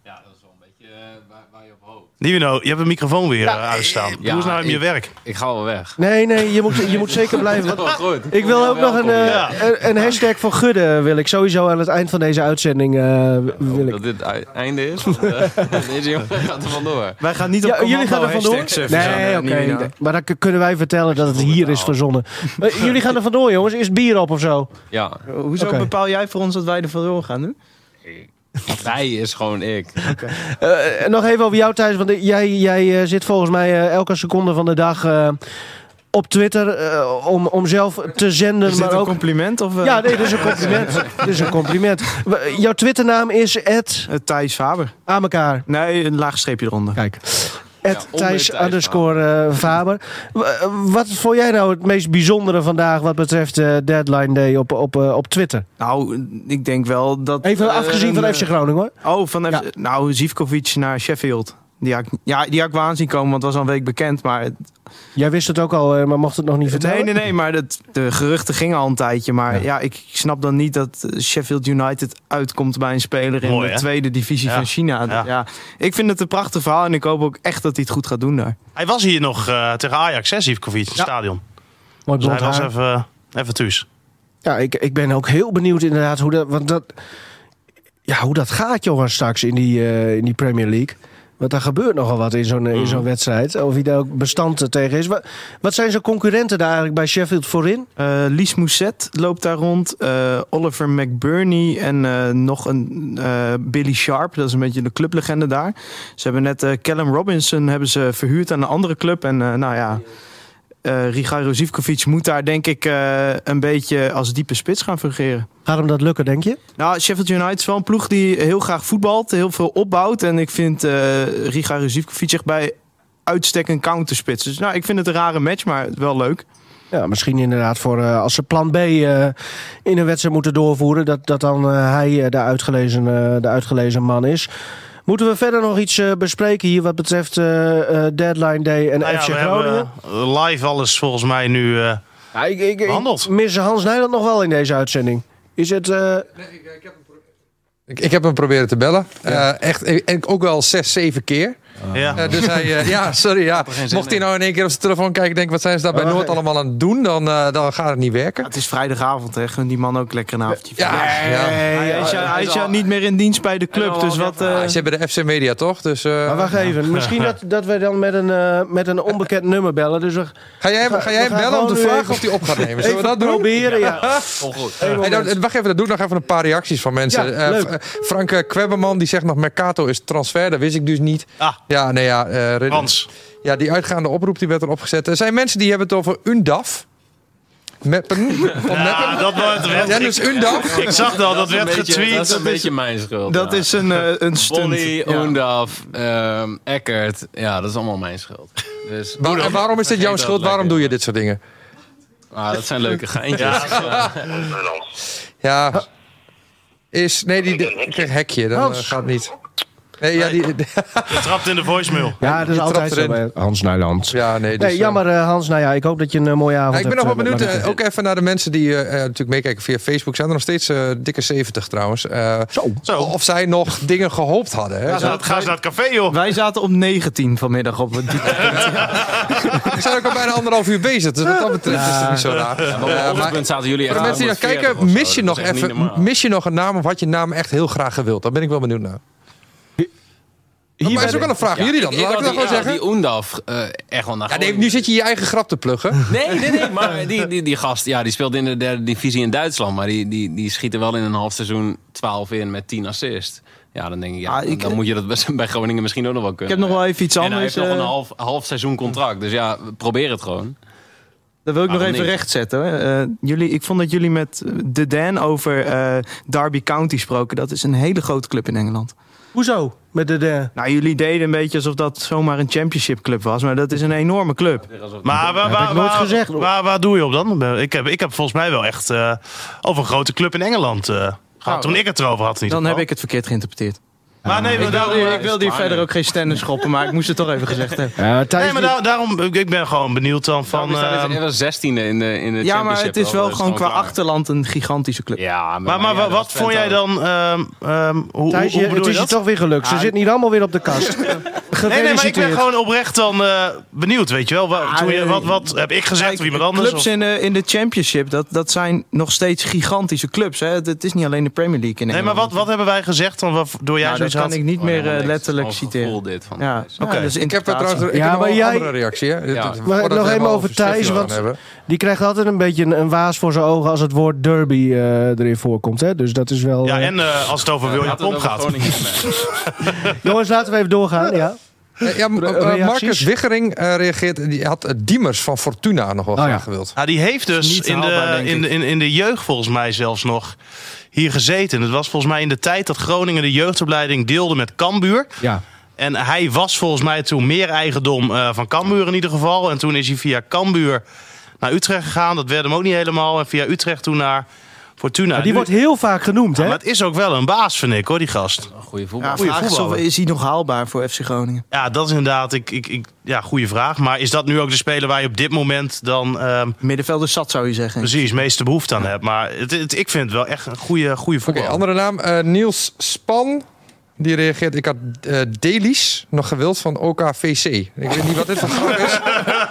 Ja, dat is wel een beetje eh, waar, waar je op hoopt.
Nivino, je hebt een microfoon weer eh, uitstaan. Doe eens nou in je werk.
Ik ga wel weg.
Nee, nee, je moet, je moet zeker blijven.
Dat is
want-
wel goed.
Ik wil ook nog een, eh,
Ja.
een, een hashtag voor Gudde. Wil ik sowieso aan het eind van deze uitzending. eh, wil ik.
Dat dit het einde is. want, eh, Deze jongen gaat er vandoor.
Wij gaan niet op
Ja, jullie gaan er vandoor?
eh,
Nee, oké. Maar dan kunnen wij vertellen dat het hier is verzonnen. Jullie gaan er vandoor, jongens. Is bier op of zo?
Ja,
Hoezo bepaal jij voor ons dat wij er vandoor gaan nu?
wij is gewoon ik.
Eh, nog even over jou, Thijs. Want jij, jij eh, zit volgens mij eh, elke seconde van de dag eh, op Twitter eh, om, om zelf te zenden.
Is dit
maar
een
ook...
compliment? Of, eh,
Ja, nee, dat is een compliment. Dit is een compliment. Jouw Twitternaam is Ed
eh, Thijs Faber.
aan elkaar.
Nee, een laag streepje eronder.
Kijk.
Onder
Thijs underscore eh, Faber. W- eh, Wat vond jij nou het meest bijzondere vandaag wat betreft eh, Deadline Day op, op, eh, op Twitter?
Nou, ik denk wel dat...
Even
eh,
afgezien van FC Groningen hoor.
Oh, van. FC Nou, Zivkovic naar Sheffield. Die had, ik- ja, die had ik wel aanzien komen, want het was al een week bekend. Maar het-
Jij wist het ook al, eh, maar mocht het nog niet vertellen?
nee, nee, nee, maar dat, de geruchten gingen al een tijdje. Maar
Ja.
ja, ik, snap dan niet dat eh, Sheffield United uitkomt bij een speler in
Mooi,
de
hè?
tweede divisie
Ja.
van China.
Ja.
Ja. ik vind het een prachtig verhaal en ik hoop ook echt dat hij het goed gaat doen daar.
Hij was hier nog eh, tegen Ajax, hè, Zivkovic, in het stadion.
Mooi
Dus hij was even, even thuis.
Ja, ik, ik ben ook heel benieuwd inderdaad hoe dat, want dat, ja, hoe dat gaat, jongens, straks in die, eh, in die Premier League. Want daar gebeurt nogal wat in zo'n in zo'n wedstrijd. Of wie daar ook bestand tegen is. Wat, wat zijn zijn concurrenten daar eigenlijk bij Sheffield voorin?
Eh Lies Mousset loopt daar rond. eh, Oliver McBurney en eh, nog een eh, Billy Sharp. Dat is een beetje de clublegende daar. Ze hebben net eh, Callum Robinson hebben ze verhuurd aan een andere club. En eh, nou ja, eh Rigairo Zivkovic moet daar denk ik eh, een beetje als diepe spits gaan fungeren.
Gaat hem dat lukken, denk je?
Nou, Sheffield United is wel een ploeg die heel graag voetbalt. Heel veel opbouwt. En ik vind eh Rigairo Zivkovic echt bij uitstek een counterspits. Dus nou, ik vind het een rare match, maar wel leuk.
Ja, misschien inderdaad voor als ze plan B in een wedstrijd moeten doorvoeren. Dat, dat dan hij de, uitgelezen, de uitgelezen man is. Moeten we verder nog iets eh, bespreken hier wat betreft eh, eh, Deadline Day en
Nou ja,
FC
we
Groningen?
hebben live alles volgens mij nu... eh,
Ja, ik, ik, ik mis Hans Nijland nog wel in deze uitzending. Is het... eh,
Ik, ik heb hem proberen te bellen. Eh, echt, en ook wel zes, zeven keer.
Ja.
Dus hij, eh, ja, sorry. Ja. Mocht hij nou in één keer op zijn telefoon kijken en denken, wat zijn ze daar bij
Oh,
Noord allemaal aan het doen? Dan, eh, dan gaat het niet werken.
Het is vrijdagavond, hè. Gun die man ook lekker een avondje.
Ja, ja.
Hij is, ja, hij is ja niet meer in dienst bij de club, dus wat... eh,
ze hebben de FC Media toch? Dus, eh,
maar wacht even. Misschien dat, dat we dan met een, eh, met een onbekend nummer bellen. Dus we
ga jij,
we
ga jij hem bellen om te vragen
even-
of hij op gaat nemen? Zullen we
even
dat doen?
proberen. Ja.
Hey, wacht even, dat doe ik nog even een paar reacties van mensen. Eh, Frank Kwebberman die zegt nog Mercato is transfer, dat wist ik dus niet.
Ah,
Ja, nee ja. eh, Red-
Hans.
Ja, die uitgaande oproep die werd erop gezet. Er zijn mensen die hebben het over UNDAF. Meppen.
Ja,
Meppen.
dat wordt... werd-
Ja, dus UNDAF.
Ik zag dat
een
werd
beetje-
getweet.
Dat is een beetje mijn schuld.
dat
ja.
is een, eh, een stunt.
Bonnie,
Ja.
Oendaf, ehm, Eckert. Ja, dat is allemaal mijn schuld. Dus,
Waar- en waarom is dit jouw schuld?
dat
Waarom
lekker.
doe je dit soort dingen?
Ah, dat zijn leuke geintjes.
Ja.
Ja. Is. Nee, die. die- krijg hekje, dan
Hans.
eh, gaat niet. Nee, ja, die,
Je trapt in de voicemail.
Ja, dat is
Je
altijd zo bij Hans Nijland.
ja, nee. Dus,
Nee,
eh,
jammer eh, Hans. Nou ja, ik hoop dat je een eh, mooie avond
Ja, ik ben nog
hebt.
wel benieuwd, ook even naar de mensen die natuurlijk meekijken via Facebook. Zijn er nog steeds eh, dikke 70 trouwens. Eh,
Zo.
Of zij nog dingen gehoopt hadden. Hè?
Ga eens naar- Ga eens naar het café, joh.
Wij zaten op 19 vanmiddag op het
We zijn ook al bijna anderhalf uur bezig. Dus wat dat betreft is het niet zo raar.
Ja, maar op het
maar
punt zaten jullie
voor de
echt
mensen die naar
140
kijken,
zo.
mis je, nog even, mis je nog een naam of had je naam echt heel graag gewild? Daar ben ik wel benieuwd naar.
Hier
maar is ook wel een vraag.
Ja,
Jullie dan?
Ik, ik
Laat ik dat
die,
gewoon zeggen.
die Oendaf eh, echt wel naar
Ja, nee, nu zit je je eigen grap te pluggen.
Nee, nee, nee. Maar die, die, die gast, ja, die speelt in de derde divisie in Duitsland. Maar die, die, die schiet er wel in een half seizoen 12 in met 10 assists. Ja, dan denk ik, ja,
Ah, ik-
dan moet je dat best bij Groningen misschien ook nog wel
Ik
kunnen.
heb nog wel even iets
en hij
anders.
heeft nog
eh,
een half, half seizoen contract. Dus ja, probeer het gewoon.
Dat wil ik nog
Waarom
even rechtzetten. hoor. Eh, jullie, ik vond dat jullie met de Dan over eh, Derby County spraken. Dat is een hele grote club in Engeland.
Hoezo? Met de, de...
Nou, jullie deden een beetje alsof dat zomaar een championship club was. Maar dat is een enorme club.
Maar waar, waar,
ik nooit
waar,
gezegd.
waar, waar doe je op dan? Ik heb, ik heb volgens mij wel echt eh, over een grote club in Engeland eh, gehad.
Nou,
toen ik het erover had. in ieder
Dan heb ik het verkeerd geïnterpreteerd.
Maar nee, maar
Ik
daarom,
wilde, ik wilde hier verder ook geen stennis schoppen, maar ik moest het toch even gezegd hebben.
Ja,
nee, maar daar- daarom, ik ben gewoon benieuwd dan van... Eh,
hij was 16e in de, in de
Ja, maar het is wel
Dat
gewoon qua
klaar.
achterland een gigantische club.
Ja,
maar maar
ja,
wat, vond jij dan... ehm, ehm, hoe,
Thijs,
hoe,
het is
je
je
dat?
toch weer gelukt. Ze
Ah,
zitten hier allemaal weer op de kast.
Nee, nee, maar ik ben gewoon oprecht dan eh, benieuwd, weet je wel. Wat, toen je, wat, wat heb ik gezegd of iemand anders?
Clubs
Of-
in de, in de Championship, dat, dat zijn nog steeds gigantische clubs. Hè? Het is niet alleen de Premier League in
Nee, maar wat, wat hebben wij gezegd dan waardoor jij
Nou, kan ik niet meer
helemaal
eh, letterlijk citeren.
dit van
ja, dus
Ik heb er trouwens ik
Ja,
heb
maar
een
jij-
andere reactie. Hè?
Ja.
Maar nog
we
even over Thijs, want die krijgt altijd een beetje een, een waas voor zijn ogen als het woord derby eh, erin voorkomt. Hè? Dus dat is wel...
Ja,
eh,
en eh, als het over William
we
Pomp gaat.
Jongens, laten we even doorgaan. Ja.
Ja? Marcus Wiggering eh, reageert. Die had Diemers van Fortuna nog wel
Oh, ja.
graag gewild.
Ja, die heeft dus
Niet
in de, in, in, in de jeugd volgens mij zelfs nog hier gezeten. Het was volgens mij in de tijd dat Groningen de jeugdopleiding deelde met Cambuur.
ja.
En hij was volgens mij toen meer eigendom eh, van Cambuur in ieder geval. En toen is hij via Cambuur naar Utrecht gegaan. Dat werd hem ook niet helemaal. En via Utrecht toen naar Fortuna.
Maar die
Nu-
wordt heel vaak genoemd,
Ja,
hè?
maar het is ook wel een baas, vind ik hoor, die gast.
Een goede
Ja,
voetbal.
Goeie
vraag is, is hij nog haalbaar voor FC Groningen?
Ja, dat is inderdaad ik, ik, ik, ja, goede vraag. Maar is dat nu ook de speler waar je op dit moment dan ehm,
Middenvelder zat, zou je zeggen.
precies meeste behoefte aan hebt? Maar het, het- ik vind het wel echt een goede, goede
Oké,
voetballer.
andere naam. eh, Niels Span. Die reageert. Ik had eh Delis nog gewild van OKVC. Ik weet niet wat dit voor grap is.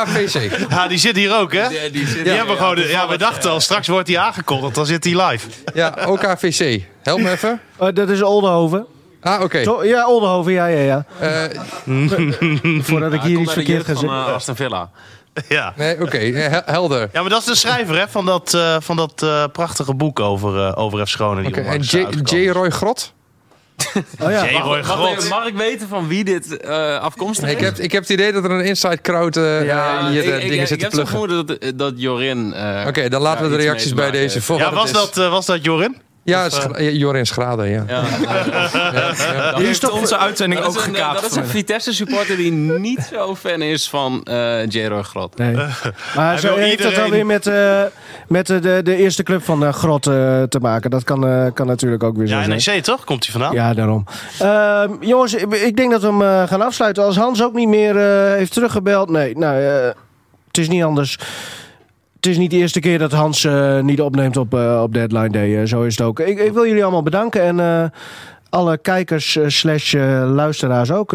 OKVC.
Ja, die zit hier ook, hè?
Die, die zit
Die
hier,
hebben gewoon, de- ja, we dachten al, straks wordt hij aangekondigd, dan zit hij live.
Ja, OKVC. Help me even.
Eh, dat is Oldenhoven.
Ah, oké.
Ja, Oldenhoven, ja, ja, ja.
Eh,
Voordat ik hier iets verkeerd ga
jeugd van
zeggen.
eh, Aston Villa.
Ja.
nee, oké. hel- helder.
ja, maar dat is de schrijver hè, van dat, eh, van dat eh, prachtige boek over, eh over F. Die
Oké, En J. Roy Grot?
Oh ja.
Mag ik weten van wie dit eh, afkomstig
Nee,
is?
ik, heb, ik heb het idee dat er een inside crowd eh,
Ja,
hier de
ik, ik,
dingen
ik,
zit te
heb zo
pluggen. Oké,
vermoeden dat, dat Jorin... eh,
dan laten we de reacties bij deze voor
Ja, was
het is.
dat, eh, was dat Jorin?
Ja, is Gra- eh, Jorin Schrader, ja.
Ja, ja.
Die heeft onze uitzending
Dat
ook
is een,
gekaapt.
dat is een Vitesse supporter die niet zo fan is van eh J. Grot.
Nee. Maar zo heeft dat dan weer met, eh, met de, de, de eerste club van de Grot eh, te maken. Dat kan, eh, kan natuurlijk ook weer zo
Ja,
zijn.
NEC toch? Komt hij vandaan?
Ja, daarom. Ehm, jongens, ik, ik denk dat we hem eh, gaan afsluiten. Als Hans ook niet meer eh, heeft teruggebeld. Nee, nou, eh, het is niet anders. Het is niet de eerste keer dat Hans eh, niet opneemt op, eh, op Deadline Day. eh, zo is het ook. Ik, ik wil jullie allemaal bedanken. En alle kijkers slash luisteraars ook.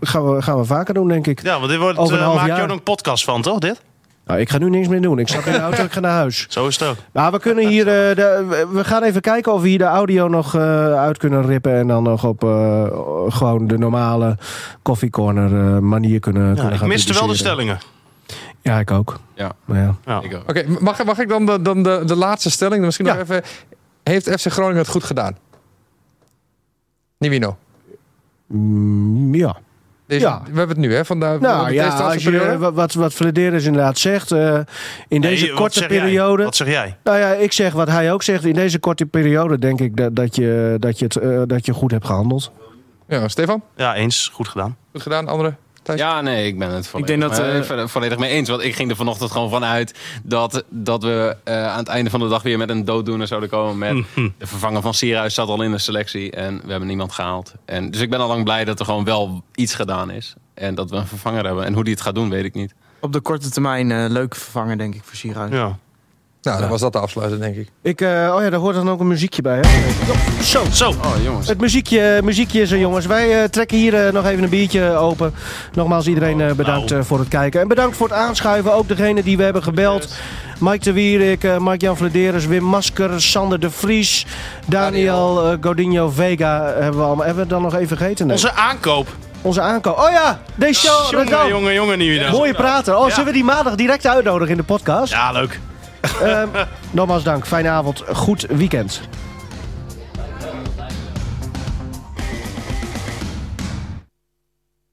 gaan, we, gaan we vaker doen, denk ik.
Ja, want dit wordt,
Over een
maak je ook nog een podcast van, toch? Dit?
Nou, ik ga nu niks meer doen. Ik stap in de auto ik ga naar huis.
Zo is het ook.
Nou, we kunnen hier. de, we- gaan even kijken of we hier de audio nog uit kunnen rippen. En dan nog op gewoon de normale koffiecorner manier kunnen,
Ja,
kunnen
ik
gaan
miste wel de stellingen.
Ja, ik ook.
Ja.
Maar ja.
Oké, mag, mag ik dan, de, dan de, de laatste stelling? Misschien
Ja.
nog even. Heeft FC Groningen het goed gedaan? Nivino.
Mm, ja.
Deze,
Ja.
We hebben het nu, hè? Van de, van
Nou
de
ja,
deze
als je,
transferperiode.
wat, wat, Flederis inderdaad zegt. eh, in deze
Nee,
korte
jij?
periode.
Wat zeg jij?
Nou ja, ik zeg wat hij ook zegt. In deze korte periode denk ik dat, dat, je, dat, je, het, eh, dat je goed hebt gehandeld.
Ja, Stefan?
Ja, eens. Goed gedaan.
Goed gedaan, andere? Thijs?
Ja, nee, ik ben het volledig,
denk dat,
ver- volledig mee eens. Want ik ging er vanochtend gewoon vanuit dat, dat we eh, aan het einde van de dag weer met een dooddoener zouden komen. Met
Mhm.
de vervanger van Sierhuis zat al in de selectie en we hebben niemand gehaald. En, dus ik ben al lang blij dat er gewoon wel iets gedaan is. En dat we een vervanger hebben. En hoe die het gaat doen, weet ik niet.
Op de korte termijn eh leuke vervanger, denk ik, voor Sierhuis.
Ja.
Nou, dan was dat de afsluiter, denk ik.
Ik, eh, oh ja, daar hoort dan ook een muziekje bij. Hè? Zo.
Zo.
Oh, jongens.
Het muziekje, muziekje is er, jongens. Wij eh, trekken hier eh, nog even een biertje open. Nogmaals iedereen eh, bedankt
Nou.
eh, voor het kijken. En bedankt voor het aanschuiven. Ook degene die we hebben gebeld. Mike de Wierik, eh Mark-Jan Vladeres, Wim Masker, Sander de Vries, Daniel eh, Godinho Vega. Hebben we, allemaal, hebben we dan nog even vergeten? Nee.
Onze aankoop.
Onze aankoop. Oh ja, deze show.
Jongen, jongen, jongen, nu weer.
Mooie praten. Oh, zullen we die maandag direct uitnodigen in de podcast?
Ja, leuk.
Ehm, nogmaals dank. Fijne avond. Goed weekend.